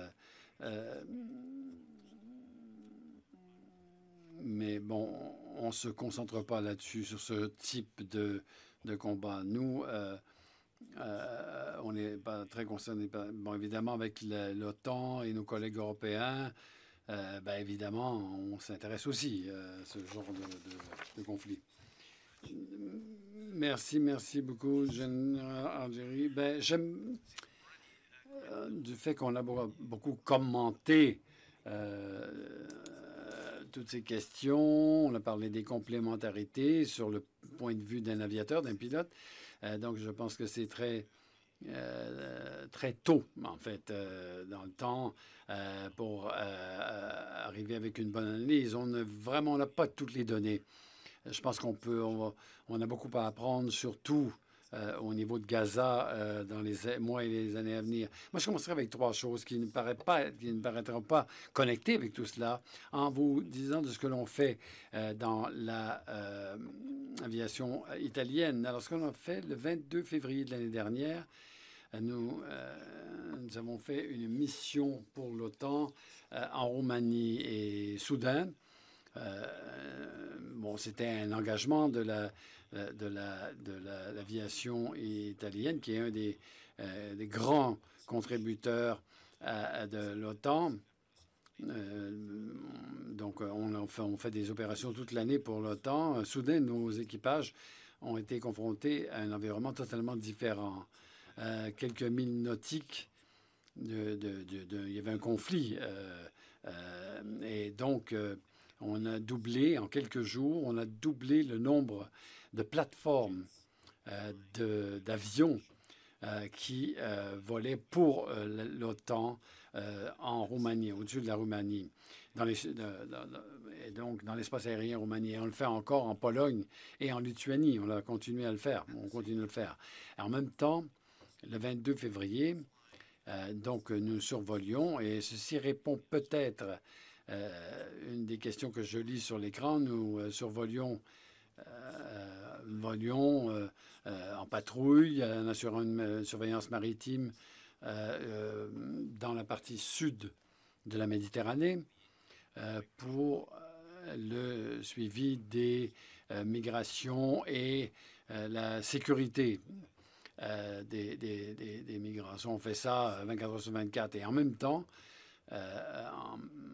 mais bon, on ne se concentre pas là-dessus, sur ce type de, de combat. Nous, on n'est pas très concernés, bon, évidemment, avec l'OTAN et nos collègues européens. Euh, ben, évidemment, on s'intéresse aussi euh, à ce genre de, conflit. Merci, merci beaucoup, Général Algérie. Ben, J'aime euh, du fait qu'on a beaucoup commenté toutes ces questions. On a parlé des complémentarités sur le point de vue d'un aviateur, d'un pilote. donc, je pense que c'est très euh, très tôt, en fait, euh, dans le temps, euh, pour arriver avec une bonne analyse. On n'a vraiment pas toutes les données. Je pense qu'on peut, on, a beaucoup à apprendre, surtout au niveau de Gaza dans les mois et les années à venir. Moi, je commencerai avec trois choses qui ne, pas, qui ne paraîtront pas connectées avec tout cela, en vous disant de ce que l'on fait dans l'aviation italienne. Alors, ce qu'on a fait le 22 février de l'année dernière, nous, euh, nous, avons fait une mission pour l'OTAN euh, en Roumanie et Soudan. Euh, bon, c'était un engagement de la de la de l'aviation italienne qui est un des, des grands contributeurs de l'OTAN. donc, on fait des opérations toute l'année pour l'OTAN. Soudain, nos équipages ont été confrontés à un environnement totalement différent quelques milles nautiques. Il y avait un conflit. Euh, euh, et donc, euh, On a doublé en quelques jours, on a doublé le nombre de plateformes d'avions qui volaient pour l'OTAN en Roumanie, au-dessus de la Roumanie dans et donc dans l'espace aérien roumanie. On le fait encore en Pologne et en Lituanie. On a continué à le faire. On continue à le faire. en même temps, le 22 février, euh, donc nous survolions et ceci répond peut-être euh, une des questions que je lis sur l'écran. Nous euh, survolions volions en patrouille, en assurant une surveillance maritime dans la partie sud de la Méditerranée. Euh, pour euh, le suivi des euh, migrations et la sécurité des, des, migrations. On fait ça 24 heures sur 24. Et en même temps,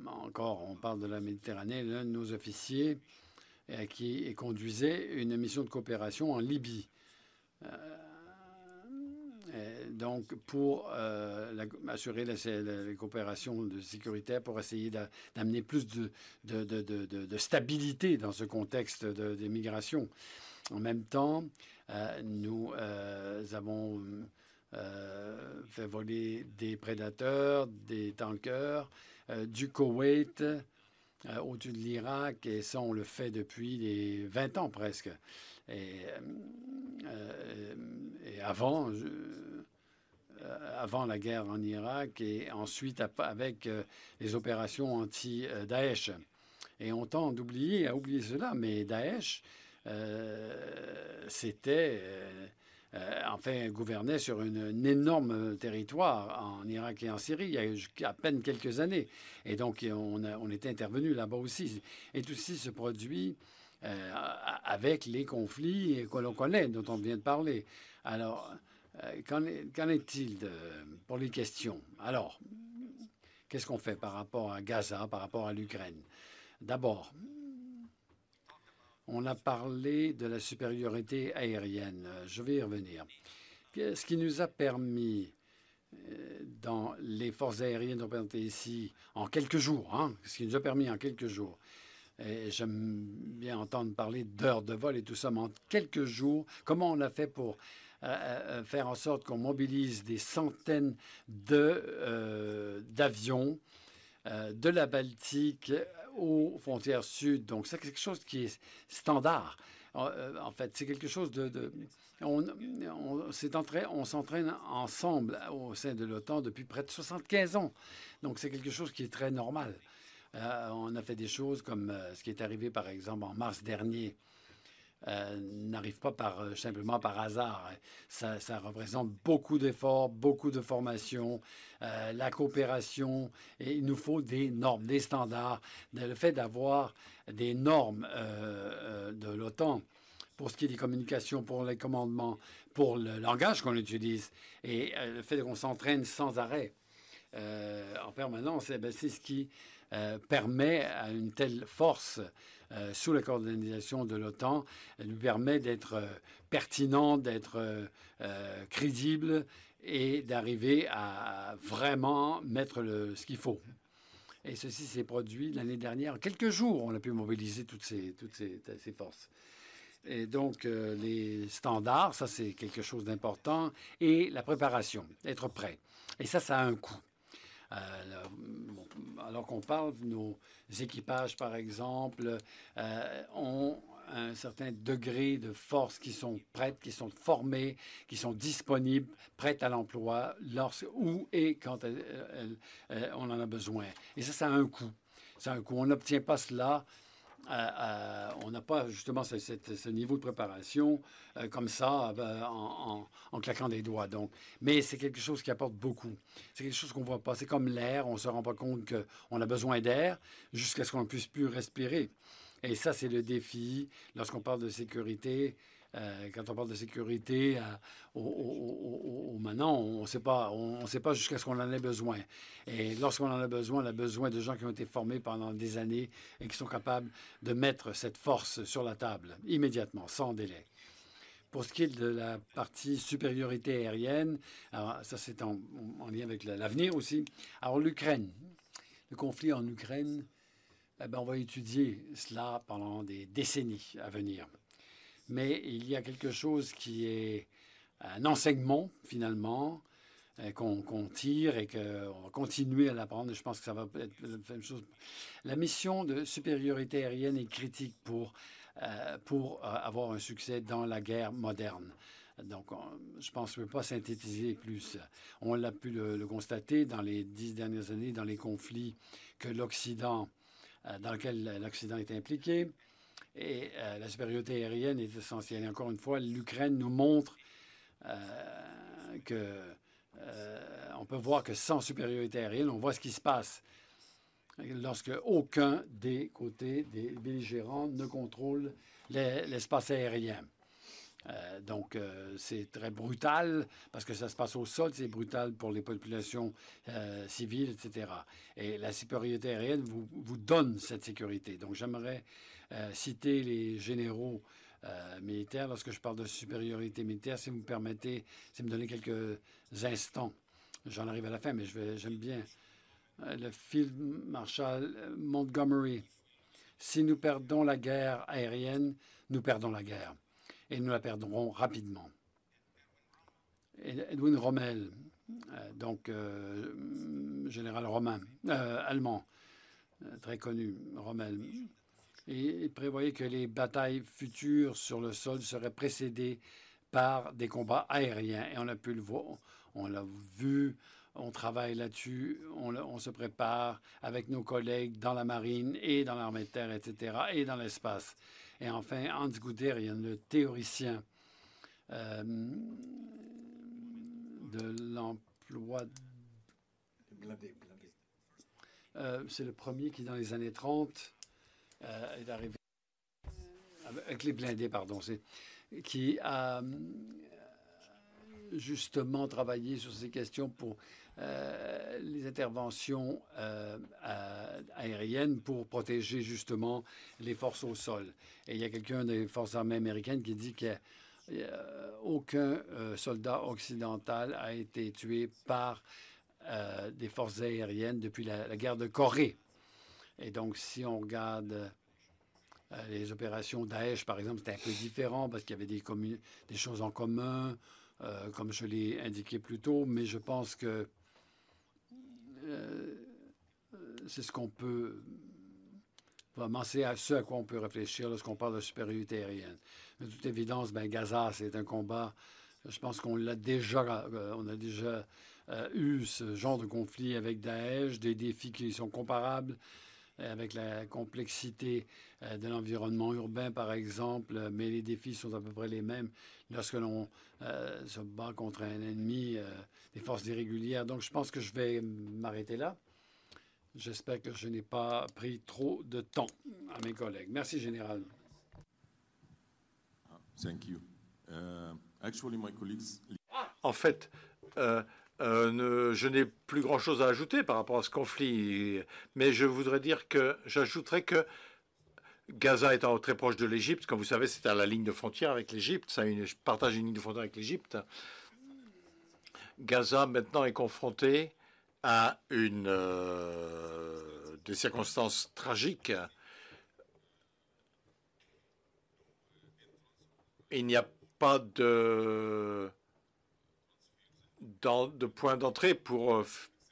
encore, on parle de la Méditerranée, l'un de nos officiers qui conduisait une mission de coopération en Libye. Euh, donc, pour euh, assurer la, coopération de sécurité, pour essayer d'amener plus de, de, stabilité dans ce contexte d'immigration. En même temps, euh, nous avons fait voler des prédateurs, des tankers du Koweït au-dessus de l'Irak, et ça, on le fait depuis les 20 ans presque. Et, avant, euh, avant la guerre en Irak et ensuite avec euh, les opérations anti-Daesh. Et on tend d'oublier, à oublier cela, mais Daesh, euh, c'était, enfin, gouvernait sur un énorme territoire en Irak et en Syrie il y a à peine quelques années. Et donc, on, on était intervenu là-bas aussi. Et tout ceci se produit avec les conflits que l'on connaît, dont on vient de parler. Alors, euh, qu'en est-il pour les questions? Alors, qu'est-ce qu'on fait par rapport à Gaza, par rapport à l'Ukraine? D'abord, on a parlé de la supériorité aérienne. Je vais y revenir. Ce qui nous a permis euh, dans les forces aériennes représentées ici en quelques jours, hein, ce qui nous a permis en quelques jours, et j'aime bien entendre parler d'heures de vol et tout ça, mais en quelques jours, comment on a fait pour faire en sorte qu'on mobilise des centaines euh, d'avions euh, de la Baltique aux frontières sud. Donc, c'est quelque chose qui est standard. En, euh, fait, c'est quelque chose de... on, on s'entraîne ensemble au sein de l'OTAN depuis près de 75 ans. Donc, c'est quelque chose qui est très normal. on a fait des choses comme ce qui est arrivé, par exemple, en mars dernier euh, n'arrive pas euh, simplement par hasard. Ça, représente beaucoup d'efforts, beaucoup de formation, euh, la coopération, et il nous faut des normes, des standards. Le fait d'avoir des normes de l'OTAN pour ce qui est des communications, pour les commandements, pour le langage qu'on utilise, et le fait qu'on s'entraîne sans arrêt en permanence, eh ben, c'est ce qui permet à une telle force euh, sous la coordination de l'OTAN lui permet d'être euh, pertinent, d'être euh, crédible et d'arriver à vraiment mettre le, ce qu'il faut. Et ceci s'est produit l'année dernière. En quelques jours, on a pu mobiliser toutes ces forces. Et donc, les standards, ça c'est quelque chose d'important. Et la préparation, être prêt. Et ça, ça a un coût. Euh, alors qu'on parle, nos équipages, par exemple, euh, ont un certain degré de force qui sont prêtes, qui sont formées, qui sont disponibles, prêtes à l'emploi, lorsque, où et quand on en a besoin. Et ça, ça un coût. Ça a un coût. On n'obtient pas cela on n'a pas justement ce, niveau de préparation euh, comme ça euh, en, claquant des doigts. Donc, mais c'est quelque chose qui apporte beaucoup. C'est quelque chose qu'on voit pas. C'est comme l'air. On se rend pas compte qu'on a besoin d'air jusqu'à ce qu'on ne puisse plus respirer. Et ça, c'est le défi lorsqu'on parle de sécurité. Euh, quand on parle de sécurité, euh, maintenant, on ne sait pas, on, sait pas jusqu'à ce qu'on en ait besoin. Et lorsqu'on en a besoin, on a besoin de gens qui ont été formés pendant des années et qui sont capables de mettre cette force sur la table immédiatement, sans délai. Pour ce qui est de la partie supériorité aérienne, alors ça c'est en, lien avec l'avenir aussi. Alors l'Ukraine, le conflit en Ukraine, eh ben, on va étudier cela pendant des décennies à venir. Mais il y a quelque chose qui est un enseignement, finalement, euh, qu'on tire et qu'on va continuer à l'apprendre. Je pense que ça va être la même chose. La mission de supériorité aérienne est critique pour, euh, pour euh, avoir un succès dans la guerre moderne. Donc, je pense je ne peux pas synthétiser plus. On l'a pu le, constater dans les dix dernières années, dans les conflits que l'Occident, dans lesquels l'Occident est impliqué. Et la supériorité aérienne est essentielle. Et encore une fois, l'Ukraine nous montre que euh, on peut voir que sans supériorité aérienne, on voit ce qui se passe lorsque aucun des côtés des belligérants ne contrôle l'espace aérien. Euh, donc, euh, c'est très brutal parce que ça se passe au sol, c'est brutal pour les populations civiles, etc. Et la supériorité aérienne vous donne cette sécurité. Donc, j'aimerais citer les généraux euh, militaire. Lorsque je parle de supériorité militaire, si vous me permettez, si me donnez quelques instants, j'en arrive à la fin, mais j'aime bien euh, le Field Marshal Montgomery. Si nous perdons la guerre aérienne, nous perdons la guerre. Et nous la perdrons rapidement. Edwin Rommel, euh, donc général romain, allemand, très connu, Rommel, et il prévoyait que les batailles futures sur le sol seraient précédées par des combats aériens. Et on a pu le voir, on l'a vu, on travaille là-dessus, on, se prépare avec nos collègues dans la marine et dans l'armée de terre, etc., et dans l'espace. Et enfin, Hans Guderian, le théoricien euh, de l'emploi. Euh, c'est le premier qui, dans les années 30, euh, est arrivé avec les blindés, pardon, qui a euh, justement travaillé sur ces questions pour euh, les interventions aériennes pour protéger justement les forces au sol. Et il y a quelqu'un des forces armées américaines qui dit qu'aucun soldat occidental a été tué par des forces aériennes depuis la guerre de Corée. Et donc, si on regarde euh, les opérations Daesh, par exemple, c'était un peu différent parce qu'il y avait des, choses en commun, euh, comme je l'ai indiqué plus tôt, mais je pense que euh, c'est ce qu'on peut vraiment, c'est à ce à quoi on peut réfléchir lorsqu'on parle de supériorité aérienne. De toute évidence, ben, Gaza, c'est un combat. Je pense qu'on l'a déjà, on a déjà eu ce genre de conflit avec Daesh, des défis qui sont comparables avec la complexité euh, de l'environnement urbain, par exemple, mais les défis sont à peu près les mêmes lorsque l'on euh, se bat contre un ennemi euh, des forces irrégulières. Donc, je pense que je vais m'arrêter là. J'espère que je n'ai pas pris trop de temps à mes collègues. Merci, Général. Thank you. Uh, actually, my colleagues... En fait, euh, je n'ai plus grand-chose à ajouter par rapport à ce conflit, mais je voudrais dire que j'ajouterais que Gaza étant très proche de l'Égypte, comme vous savez, c'est à la ligne de frontière avec l'Égypte, ça une, partage une ligne de frontière avec l'Égypte. Gaza maintenant est confronté à une, euh, des circonstances tragiques. Il n'y a pas de de points d'entrée pour euh,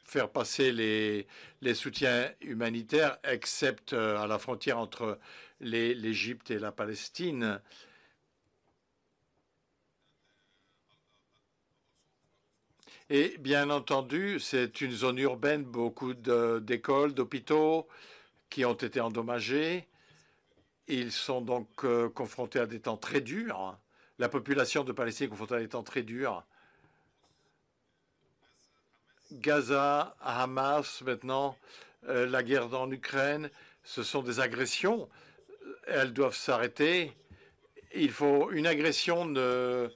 faire passer les, les, soutiens humanitaires, except euh, à la frontière entre l'Égypte et la Palestine. Et bien entendu, c'est une zone urbaine, beaucoup d'écoles, d'hôpitaux qui ont été endommagés. Ils sont donc euh, confrontés à des temps très durs. La population de Palestine est confrontée à des temps très durs. Gaza, Hamas, maintenant, euh, la guerre en Ukraine, ce sont des agressions. Elles doivent s'arrêter. Il faut une agression ne,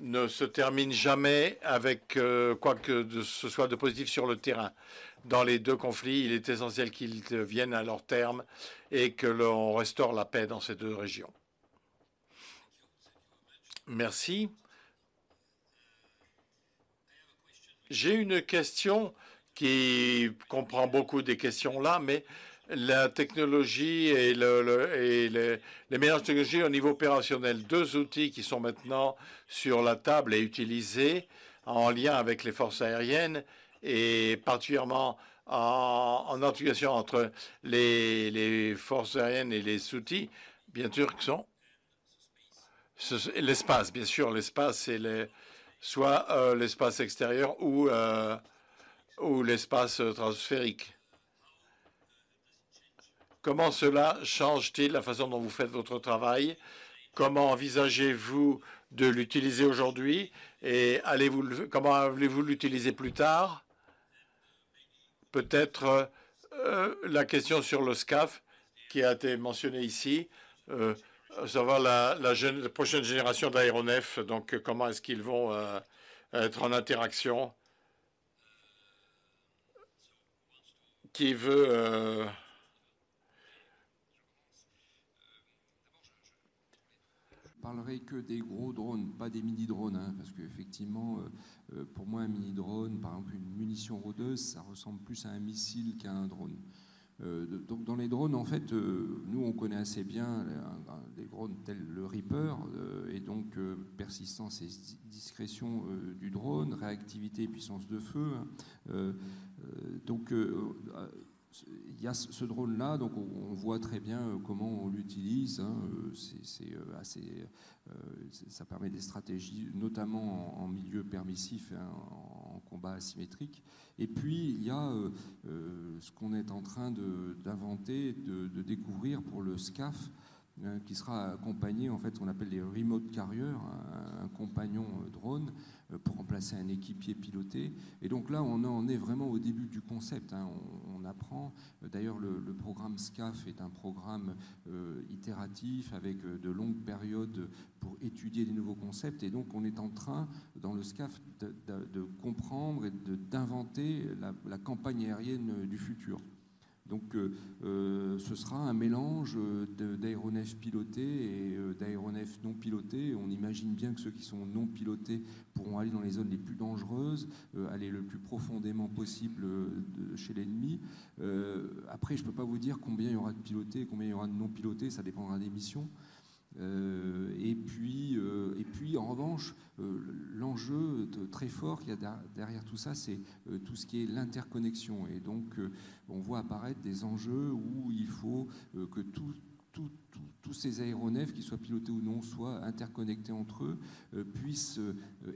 ne se termine jamais avec euh, quoi que ce soit de positif sur le terrain. Dans les deux conflits, il est essentiel qu'ils viennent à leur terme et que l'on restaure la paix dans ces deux régions. Merci. J'ai une question qui comprend beaucoup des questions là, mais la technologie et, les, meilleures technologies au niveau opérationnel. Deux outils qui sont maintenant sur la table et utilisés en lien avec les forces aériennes et particulièrement en, en entre les, forces aériennes et les outils, bien sûr, qui sont l'espace, bien sûr, l'espace, c'est soit euh, l'espace extérieur ou, euh, l'espace transphérique. Comment cela change-t-il la façon dont vous faites votre travail? Comment envisagez-vous de l'utiliser aujourd'hui? Et comment allez-vous l'utiliser plus tard? Peut-être euh, la question sur le SCAF qui a été mentionnée ici, euh, savoir la, la, prochaine génération d'aéronefs, donc comment est-ce qu'ils vont euh, être en interaction? Qui veut euh, parlerai que des gros drones, pas des mini-drones, hein, parce qu'effectivement, euh, euh, pour moi, un mini-drone, par exemple une munition rôdeuse, ça ressemble plus à un missile qu'à un drone. Euh, donc dans les drones, en fait, nous, on connaît assez bien des drones tels le Reaper, et donc persistance et discrétion du drone, réactivité et puissance de feu. Hein. donc il y a ce drone-là, donc on, voit très bien euh, comment on l'utilise. Hein, euh, c'est euh, assez, ça permet des stratégies, notamment en, milieu permissif, hein, en, combat asymétrique. Et puis il y a ce qu'on est en train d'inventer, de, de, découvrir pour le SCAF. Hein, qui sera accompagné, en fait, on appelle les remote carriers, un, compagnon euh, drone euh, pour remplacer un équipier piloté. Et donc là, on en est vraiment au début du concept. Hein. On, apprend. D'ailleurs, le, programme SCAF est un programme euh, itératif avec de longues périodes pour étudier des nouveaux concepts. Et donc, on est en train, dans le SCAF, de, comprendre et d'inventer la campagne aérienne du futur. Donc euh, euh, ce sera un mélange d'aéronefs pilotés et euh, d'aéronefs non pilotés. On imagine bien que ceux qui sont non pilotés pourront aller dans les zones les plus dangereuses, aller le plus profondément possible chez l'ennemi. après, je ne peux pas vous dire combien il y aura de pilotés et combien il y aura de non pilotés, ça dépendra des missions. Euh, et, puis, euh, et puis, en revanche, euh, l'enjeu très fort qu'il y a derrière tout ça, c'est tout ce qui est l'interconnexion. Et donc, on voit apparaître des enjeux où il faut que tous ces aéronefs, qu'ils soient pilotés ou non, soient interconnectés entre eux, puissent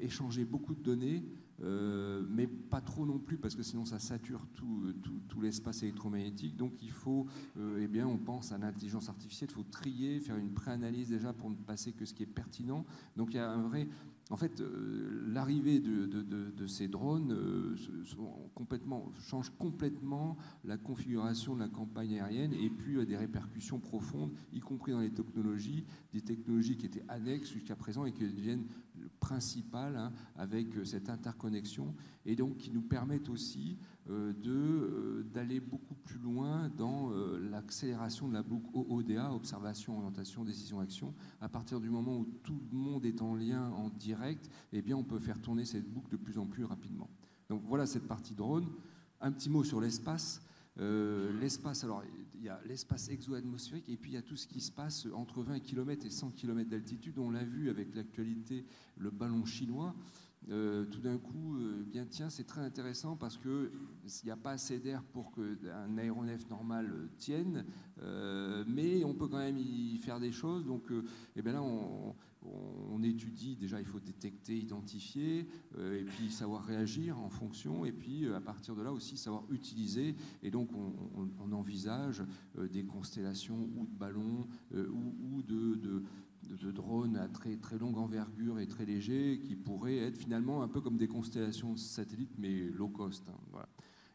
échanger beaucoup de données, euh, mais pas trop non plus, parce que sinon ça sature tout, tout, l'espace électromagnétique. Donc il faut, euh, eh bien, on pense à l'intelligence artificielle, il faut trier, faire une préanalyse déjà pour ne passer que ce qui est pertinent. Donc il y a un vrai, en fait, euh, l'arrivée de, ces drones euh, change complètement la configuration de la campagne aérienne et puis a des répercussions profondes, y compris dans les technologies, des technologies qui étaient annexes jusqu'à présent et qui deviennent principales hein, avec euh, cette interconnexion et donc qui nous permettent aussi euh, euh, d'aller beaucoup plus loin dans l'accélération de la boucle OODA, observation, orientation, décision, action. À partir du moment où tout le monde est en lien en direct, eh bien, on peut faire tourner cette boucle de plus en plus rapidement. Donc voilà cette partie drone. Un petit mot sur l'espace. L'espace, alors il y a l'espace exo-atmosphérique et puis il y a tout ce qui se passe entre 20 km et 100 km d'altitude. On l'a vu avec l'actualité, le ballon chinois. Euh, tout d'un coup, euh, bien tiens, c'est très intéressant parce qu'il n'y a pas assez d'air pour qu'un aéronef normal euh, tienne, mais on peut quand même y faire des choses. Donc, et eh bien là, on, étudie, déjà il faut détecter, identifier, et puis savoir réagir en fonction, et puis à partir de là aussi savoir utiliser. Et donc on, envisage des constellations ou de ballons ou, de drones à très, très longue envergure et très légers qui pourraient être finalement un peu comme des constellations satellites mais low cost. Hein,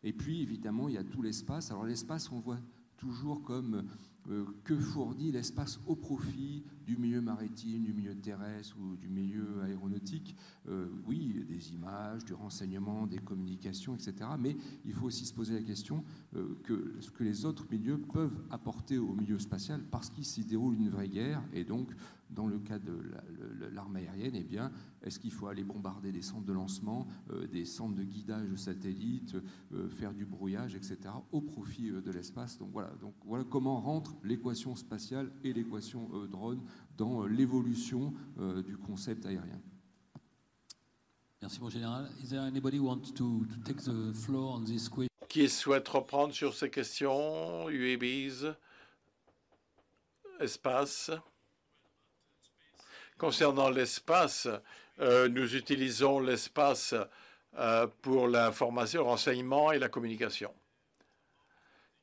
et puis évidemment il y a tout l'espace. Alors l'espace on voit toujours comme euh, que fournit l'espace au profit du milieu maritime, du milieu terrestre ou du milieu aéronautique, oui, des images, du renseignement, des communications, etc. Mais il faut aussi se poser la question que ce que les autres milieux peuvent apporter au milieu spatial parce qu'il s'y déroule une vraie guerre et donc dans le cas de l'arme aérienne, eh bien, est-ce qu'il faut aller bombarder des centres de lancement, euh, des centres de guidage de satellites, euh, faire du brouillage, etc., au profit euh, de l'espace? Donc voilà, donc voilà comment rentre l'équation spatiale et l'équation drone dans l'évolution du concept aérien. Merci, mon général. Is there anybody who wants to, to take the floor on this question? Qui souhaite reprendre sur ces questions, UAVs, espace? Concernant l'espace, euh, nous utilisons l'espace euh, pour l'information, le renseignement et la communication.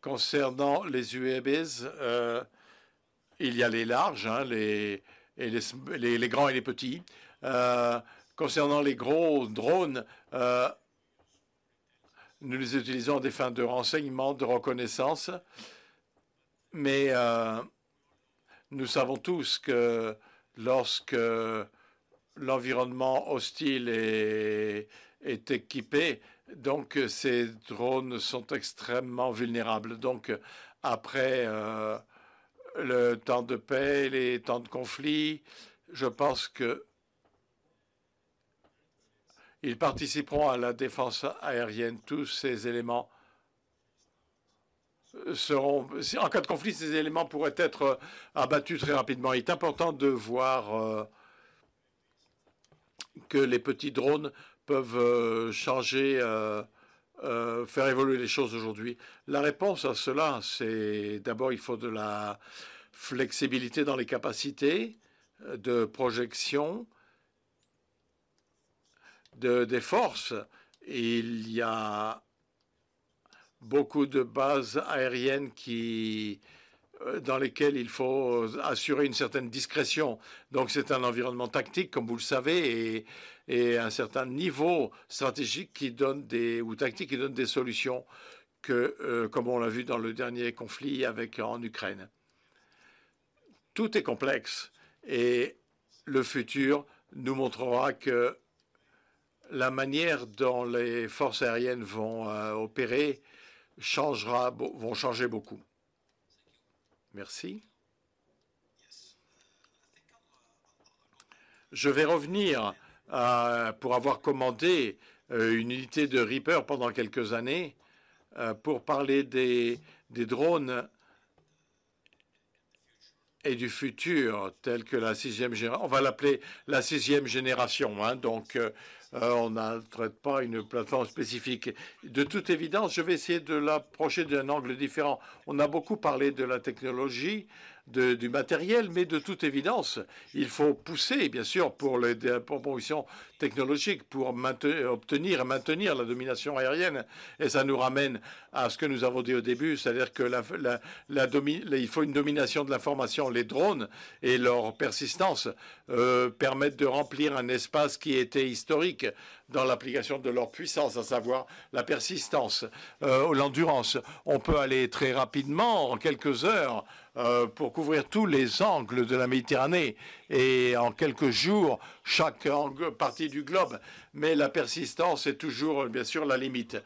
Concernant les UAVs, euh, il y a les larges, hein, les, les, grands et les petits. concernant les gros drones, nous les utilisons à des fins de renseignement, de reconnaissance, mais nous savons tous que lorsque l'environnement hostile est, équipé, donc ces drones sont extrêmement vulnérables. Donc après euh, le temps de paix, les temps de conflit, je pense que ils participeront à la défense aérienne. Tous ces éléments seront, en cas de conflit, ces éléments pourraient être euh, abattus très rapidement. Il est important de voir euh, que les petits drones peuvent euh, changer, faire évoluer les choses aujourd'hui. La réponse à cela, c'est d'abord, il faut de la flexibilité dans les capacités de projection de, des forces. Il y a beaucoup de bases aériennes qui, euh, dans lesquelles il faut assurer une certaine discrétion. Donc c'est un environnement tactique, comme vous le savez, et, un certain niveau stratégique qui donne des, ou tactique qui donne des solutions que, euh, comme on l'a vu dans le dernier conflit avec, en Ukraine. Tout est complexe et le futur nous montrera que la manière dont les forces aériennes vont euh, opérer changera, vont changer beaucoup. Merci. Je vais revenir euh, pour avoir commandé euh, une unité de Reaper pendant quelques années euh, pour parler des, drones et du futur, tel que la sixième génération. On va l'appeler la sixième génération. Hein, donc, on ne traite pas une plateforme spécifique. De toute évidence, je vais essayer de l'approcher d'un angle différent. On a beaucoup parlé de la technologie, du matériel, mais de toute évidence, il faut pousser, bien sûr, pour les propositions technologiques, pour obtenir et maintenir la domination aérienne. Et ça nous ramène à ce que nous avons dit au début, c'est-à-dire que la, il faut une domination de l'information. Les drones et leur persistance euh, permettent de remplir un espace qui était historique dans l'application de leur puissance, à savoir la persistance, euh, l'endurance. On peut aller très rapidement, en quelques heures, pour couvrir tous les angles de la Méditerranée et en quelques jours, chaque partie du globe. Mais la persistance est toujours, bien sûr, la limite.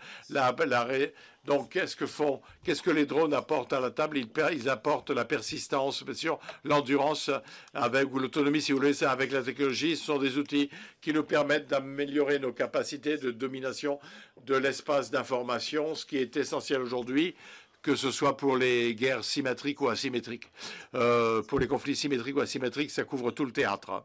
Donc, qu'est-ce que font Qu'est-ce que les drones apportent à la table? Ils, ils, apportent la persistance, bien sûr, l'endurance avec ou l'autonomie, si vous voulez, avec la technologie. Ce sont des outils qui nous permettent d'améliorer nos capacités de domination de l'espace d'information, ce qui est essentiel aujourd'hui que ce soit pour les guerres symétriques ou asymétriques. Euh, pour les conflits symétriques ou asymétriques, ça couvre tout le théâtre.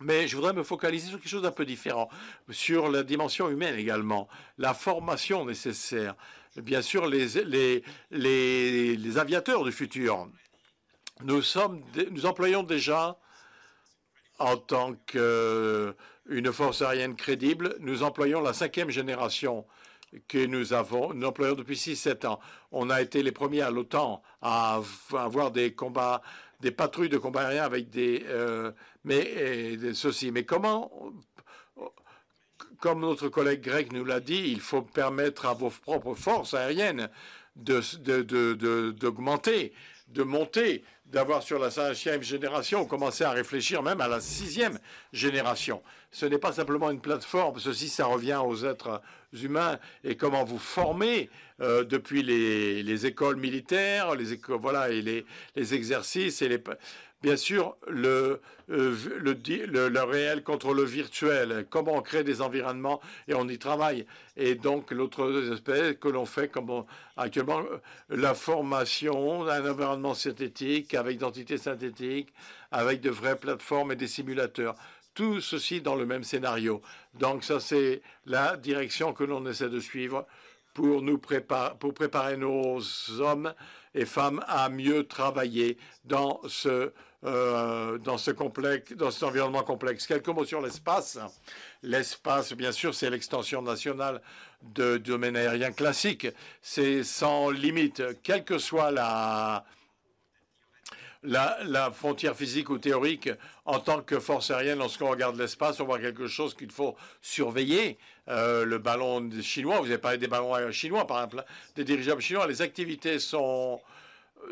Mais je voudrais me focaliser sur quelque chose d'un peu différent, sur la dimension humaine également, la formation nécessaire. Bien sûr, les, les, aviateurs du futur. Nous, sommes, nous employons déjà, en tant qu'une force aérienne crédible, nous employons la cinquième génération que nous avons, nous employons depuis 6-7 ans. On a été les premiers à l'OTAN à avoir des combats des patrouilles de combat aérien avec des, euh, mais ceci. Mais comment, comme notre collègue grec nous l'a dit, il faut permettre à vos propres forces aériennes d'augmenter, de monter, d'avoir sur la cinquième génération, commencer à réfléchir même à la sixième génération. Ce n'est pas simplement une plateforme, ceci, ça revient aux êtres humains et comment vous formez euh, depuis les, écoles militaires, les écoles, et les exercices et les, bien sûr le, euh, le, le, réel contre le virtuel, comment on crée des environnements et on y travaille. Et donc l'autre aspect que l'on fait comme actuellement, la formation d'un environnement synthétique avec d'entités synthétiques, avec de vraies plateformes et des simulateurs. Tout ceci dans le même scénario. Donc ça, c'est la direction que l'on essaie de suivre pour nous pour préparer nos hommes et femmes à mieux travailler dans ce euh, dans, ce complexe, dans cet environnement complexe. Quelques mots sur l'espace. L'espace, bien sûr, c'est l'extension nationale de, domaine aérien classique. C'est sans limite, quelle que soit la, frontière physique ou théorique, en tant que force aérienne, lorsqu'on regarde l'espace, on voit quelque chose qu'il faut surveiller. Euh, le ballon chinois, vous avez parlé des ballons chinois, par exemple, des dirigeables chinois, les activités sont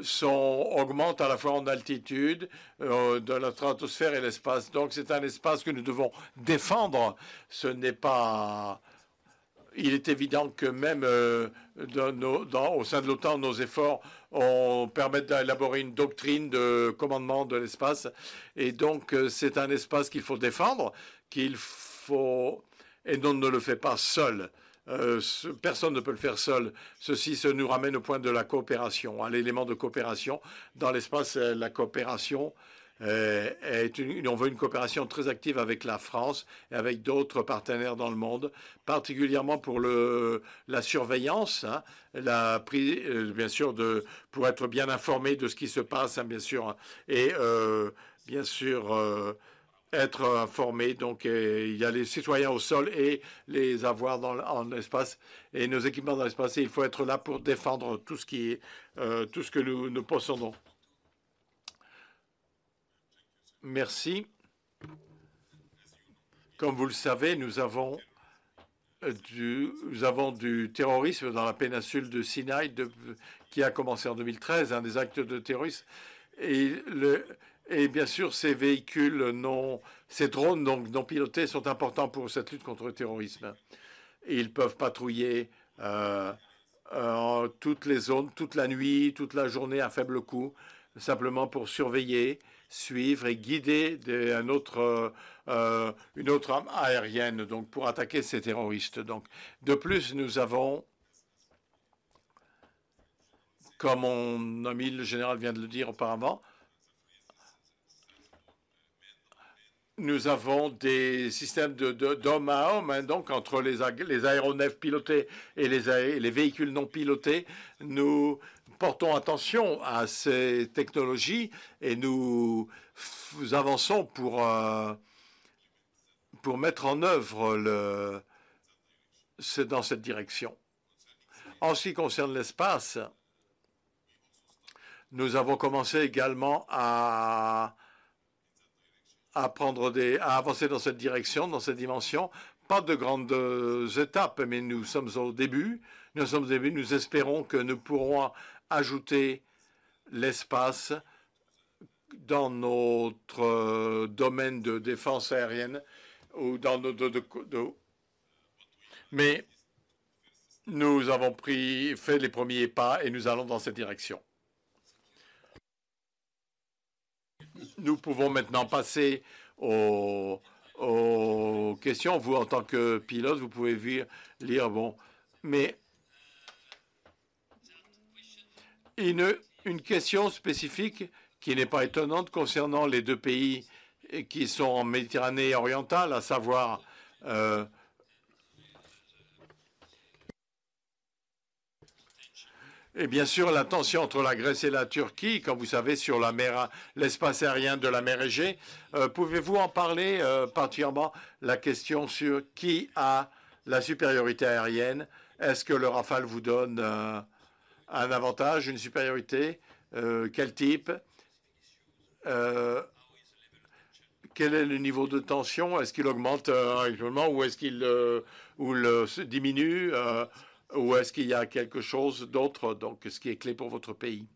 sont, augmentent à la fois en altitude euh, de la stratosphère et l'espace. Donc c'est un espace que nous devons défendre. Ce n'est pas... Il est évident que même euh, dans, au sein de l'OTAN, nos efforts permettent d'élaborer une doctrine de commandement de l'espace. Et donc euh, c'est un espace qu'il faut défendre, qu'il faut... Et on ne le fait pas seul. Euh, personne ne peut le faire seul. Ceci se nous ramène au point de la coopération, à l'élément de coopération. Dans l'espace, euh, la coopération euh, est une, on veut une coopération très active avec la France et avec d'autres partenaires dans le monde, particulièrement pour le, la surveillance, hein, la, bien sûr, de, pour être bien informé de ce qui se passe, hein, bien sûr, et bien sûr être informés. Donc, euh, il y a les citoyens au sol et les avoirs dans, en espace et nos équipements dans l'espace. il faut être là pour défendre tout ce, qui est, euh, tout ce que nous, nous possédons. Merci. Comme vous le savez, nous avons euh, du, terrorisme dans la péninsule de Sinaï qui a commencé en 2013, un des actes de terrorisme. Et le, et bien sûr, ces véhicules non, ces drones donc, non pilotés sont importants pour cette lutte contre le terrorisme. Ils peuvent patrouiller euh, euh, toutes les zones, toute la nuit, toute la journée à faible coût, simplement pour surveiller, suivre et guider euh, une autre arme aérienne donc pour attaquer ces terroristes. Donc, de plus, nous avons, comme mon ami le général vient de le dire auparavant, nous avons des systèmes d'homme à homme, hein, donc entre les, les, aéronefs pilotés et les, les, véhicules non pilotés. Nous portons attention à ces technologies et nous, avançons pour, euh, pour mettre en œuvre le, c'est dans cette direction. En ce qui concerne l'espace, nous avons commencé également à à, prendre des, à avancer dans cette direction, dans cette dimension. Pas de grandes euh, étapes, mais nous sommes au début. Nous sommes au début. Nous espérons que nous pourrons ajouter l'espace dans notre euh, domaine de défense aérienne ou dans nos de, mais nous avons pris, fait les premiers pas et nous allons dans cette direction. Nous pouvons maintenant passer aux, questions. Vous, en tant que pilote, vous pouvez lire, bon, mais une, question spécifique qui n'est pas étonnante concernant les deux pays qui sont en Méditerranée orientale, à savoir euh, Et bien sûr, la tension entre la Grèce et la Turquie, comme vous savez, sur la mer, l'espace aérien de la mer Égée. Euh, pouvez-vous en parler euh, particulièrement la question sur qui a la supériorité aérienne? Est-ce que le Rafale vous donne euh, un avantage, une supériorité Quel type? Quel est le niveau de tension? Est-ce qu'il augmente actuellement ou est-ce qu'il diminue ou est-ce qu'il y a quelque chose d'autre, donc ce qui est clé pour votre pays?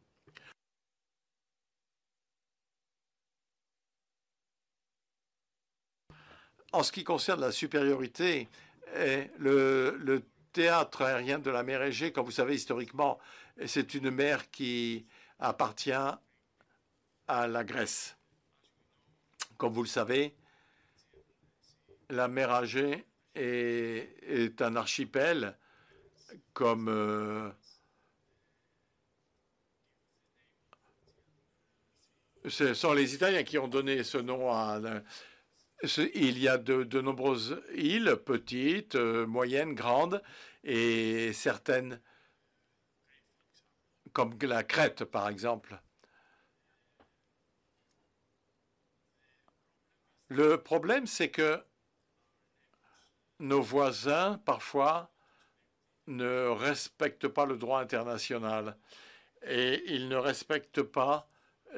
En ce qui concerne la supériorité, eh, le, théâtre aérien de la mer Égée, comme vous savez historiquement, c'est une mer qui appartient à la Grèce. Comme vous le savez, la mer Égée est un archipel comme euh, ce sont les Italiens qui ont donné ce nom à. Il y a de, nombreuses îles, petites, euh, moyennes, grandes, et certaines, comme la Crète par exemple. Le problème, c'est que nos voisins, parfois, ne respectent pas le droit international et ils ne respectent pas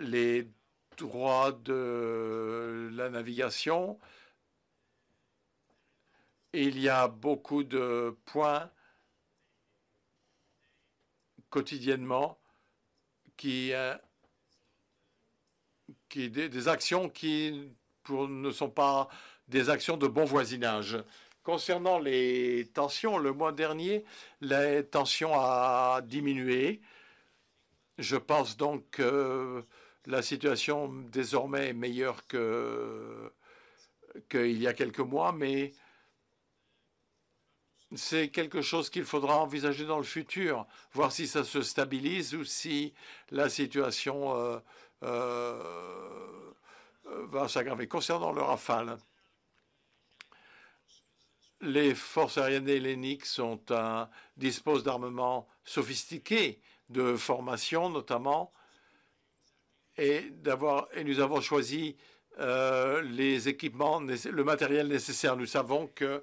les droits de la navigation. Il y a beaucoup de points quotidiennement qui, euh, qui des, actions qui ne sont pas des actions de bon voisinage. Concernant les tensions, le mois dernier, la tension a diminué. Je pense donc que la situation désormais est meilleure qu'il y a quelques mois, mais c'est quelque chose qu'il faudra envisager dans le futur, voir si ça se stabilise ou si la situation euh, euh, va s'aggraver. Concernant le Rafale, les forces aériennes helléniques disposent d'armements sophistiqués, de formation notamment, et, et nous avons choisi euh, les équipements, le matériel nécessaire. Nous savons qu'il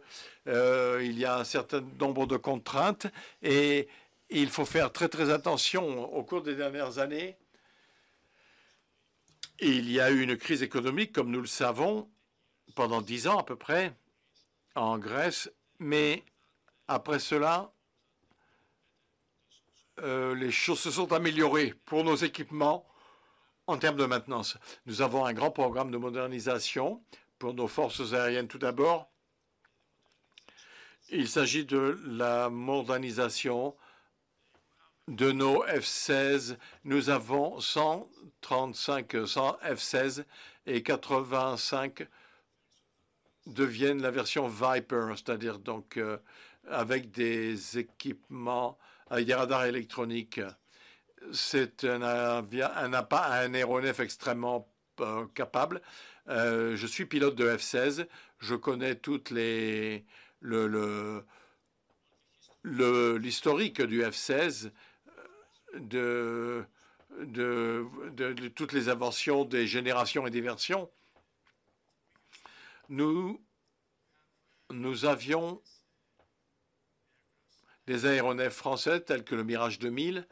euh, y a un certain nombre de contraintes et il faut faire très très attention au cours des dernières années. Il y a eu une crise économique, comme nous le savons, pendant dix ans à peu près en Grèce, mais après cela, euh, les choses se sont améliorées pour nos équipements en termes de maintenance. Nous avons un grand programme de modernisation pour nos forces aériennes tout d'abord. Il s'agit de la modernisation de nos F-16. Nous avons 135 100 F-16 et 85 deviennent la version Viper, c'est-à-dire donc euh, avec des équipements, avec des radars électroniques. C'est un, un, un, aéronef extrêmement euh, capable. Euh, je suis pilote de F-16. Je connais toutes les le l'historique du F-16 de de, de, toutes les inventions des générations et des versions nous, nous avions des aéronefs français tels que le Mirage 2000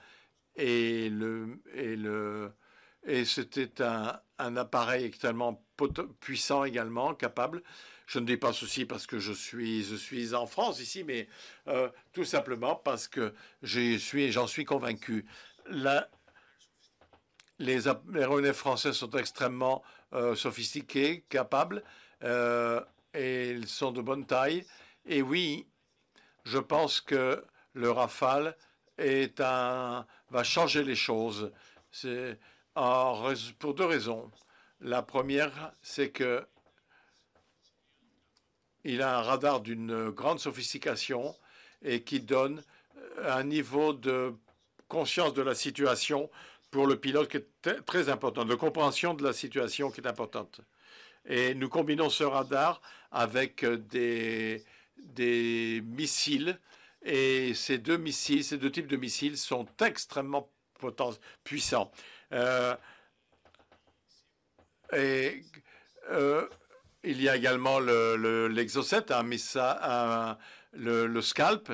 et, le, et, le, et c'était un, un, appareil extrêmement puissant également, capable. Je ne dis pas ceci parce que je suis, je suis en France ici, mais euh, tout simplement parce que j'en suis, suis convaincu. Les aéronefs français sont extrêmement euh, sophistiqués, capables. Euh, et ils sont de bonne taille. Et oui, je pense que le Rafale va changer les choses. Pour deux raisons. La première, c'est que il a un radar d'une grande sophistication et qui donne un niveau de conscience de la situation pour le pilote qui est très important, de compréhension de la situation qui est importante. Et nous combinons ce radar avec euh, des, des missiles. Et ces deux missiles, ces deux types de missiles sont extrêmement puissants. Euh, et euh, il y a également l'exocet, le, le, le, scalp,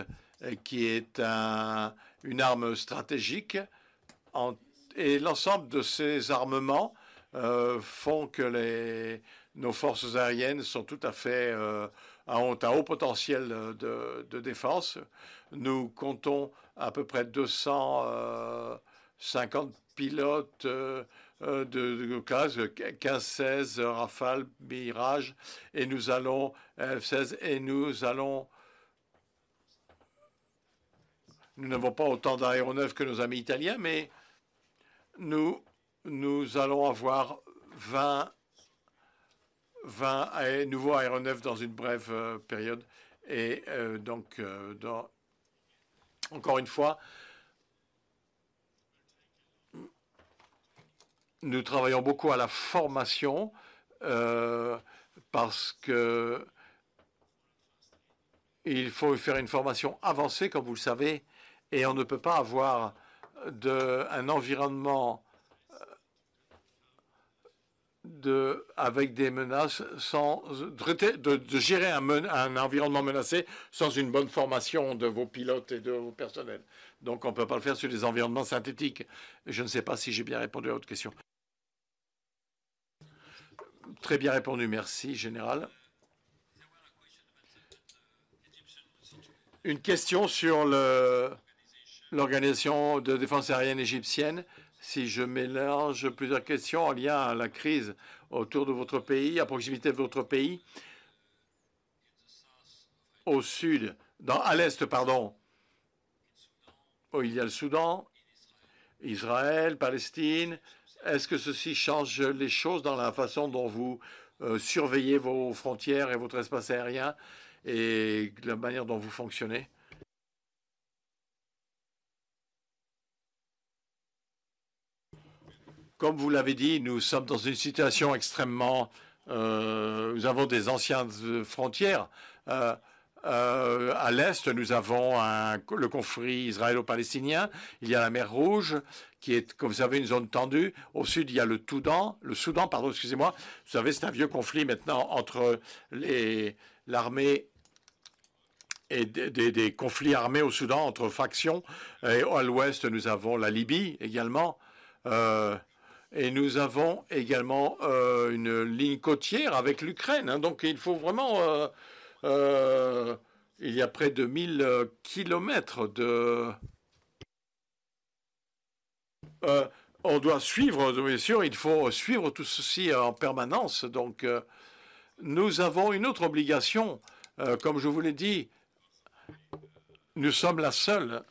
qui est un, une arme stratégique. Et l'ensemble de ces armements font que les, nos forces aériennes sont tout à fait euh, ont un haut potentiel de, défense. Nous comptons à peu près 250 pilotes de, de classe 15-16 Rafale, Mirage, et nous allons F-16 et nous allons nous n'avons pas autant d'aéronefs que nos amis italiens, mais nous, nous allons avoir 20, 20 nouveaux aéronefs dans une brève euh, période. Et euh, donc, euh, encore une fois, nous travaillons beaucoup à la formation parce que il faut faire une formation avancée, comme vous le savez, et on ne peut pas avoir de, un environnement de, avec des menaces sans de, de gérer un, un, environnement menacé sans une bonne formation de vos pilotes et de vos personnels. Donc on ne peut pas le faire sur des environnements synthétiques. Je ne sais pas si j'ai bien répondu à votre question. Très bien répondu, merci, Général. Une question sur l'organisation de défense aérienne égyptienne si je mélange plusieurs questions en lien à la crise autour de votre pays, à proximité de votre pays, au sud, à l'est, pardon, où il y a le Soudan, Israël, Palestine. Est-ce que ceci change les choses dans la façon dont vous euh, surveillez vos frontières et votre espace aérien et la manière dont vous fonctionnez? Comme vous l'avez dit, nous sommes dans une situation extrêmement... Euh, nous avons des anciennes frontières. Euh, euh, à l'est, nous avons le conflit israélo-palestinien. Il y a la mer Rouge, qui est, comme vous savez, une zone tendue. Au sud, il y a le Soudan. Le Soudan, pardon, excusez-moi. Vous savez, c'est un vieux conflit maintenant entre l'armée et des, conflits armés au Soudan entre factions. Et à l'ouest, nous avons la Libye également. Euh, et nous avons également euh, une ligne côtière avec l'Ukraine. Hein. donc il faut vraiment... Euh, euh, il y a près de 1000 kilomètres de... on doit suivre, bien sûr, il faut suivre tout ceci en permanence. Donc nous avons une autre obligation. comme je vous l'ai dit, nous sommes la seule.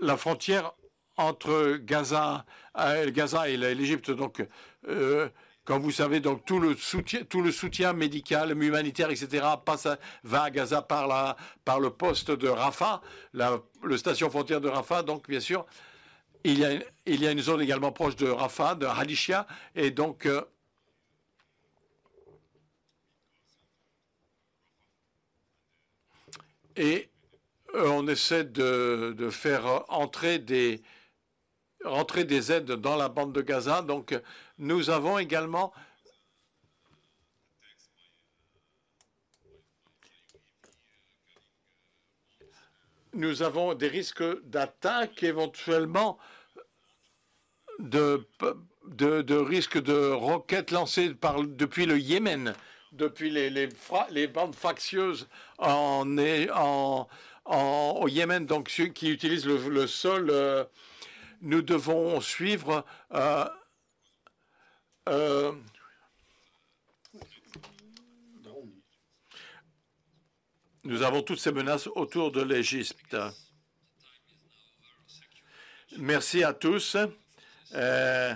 La frontière entre Gaza, euh, Gaza et l'Égypte. Donc, euh, vous savez, donc tout le soutien, tout le soutien médical, humanitaire, etc., passe va à Gaza par la, par le poste de Rafah, la le station frontière de Rafah. Donc, bien sûr, il y a, il y a une zone également proche de Rafah, de Hadishia, et donc euh, et on essaie de, de faire entrer des rentrer des aides dans la bande de Gaza. Donc, nous avons également nous avons des risques d'attaque éventuellement de, risques de roquettes lancées depuis le Yémen, depuis les, les, bandes factieuses au Yémen, donc ceux qui utilisent le, sol euh, nous devons suivre euh, euh, nous avons toutes ces menaces autour de l'Égypte. Merci à tous. Euh,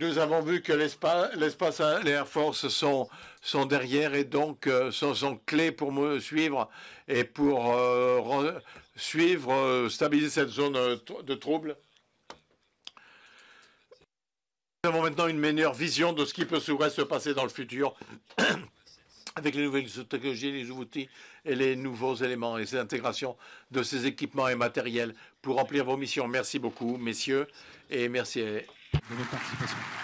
nous avons vu que l'espace, les Air Force sont, sont derrière et donc sont, clés pour me suivre et pour suivre, euh, stabiliser cette zone euh, de trouble. Nous avons maintenant une meilleure vision de ce qui peut se passer dans le futur avec les nouvelles technologies, les outils et les nouveaux éléments et ces intégrations de ces équipements et matériels pour remplir vos missions. Merci beaucoup, messieurs, et merci de votre participation.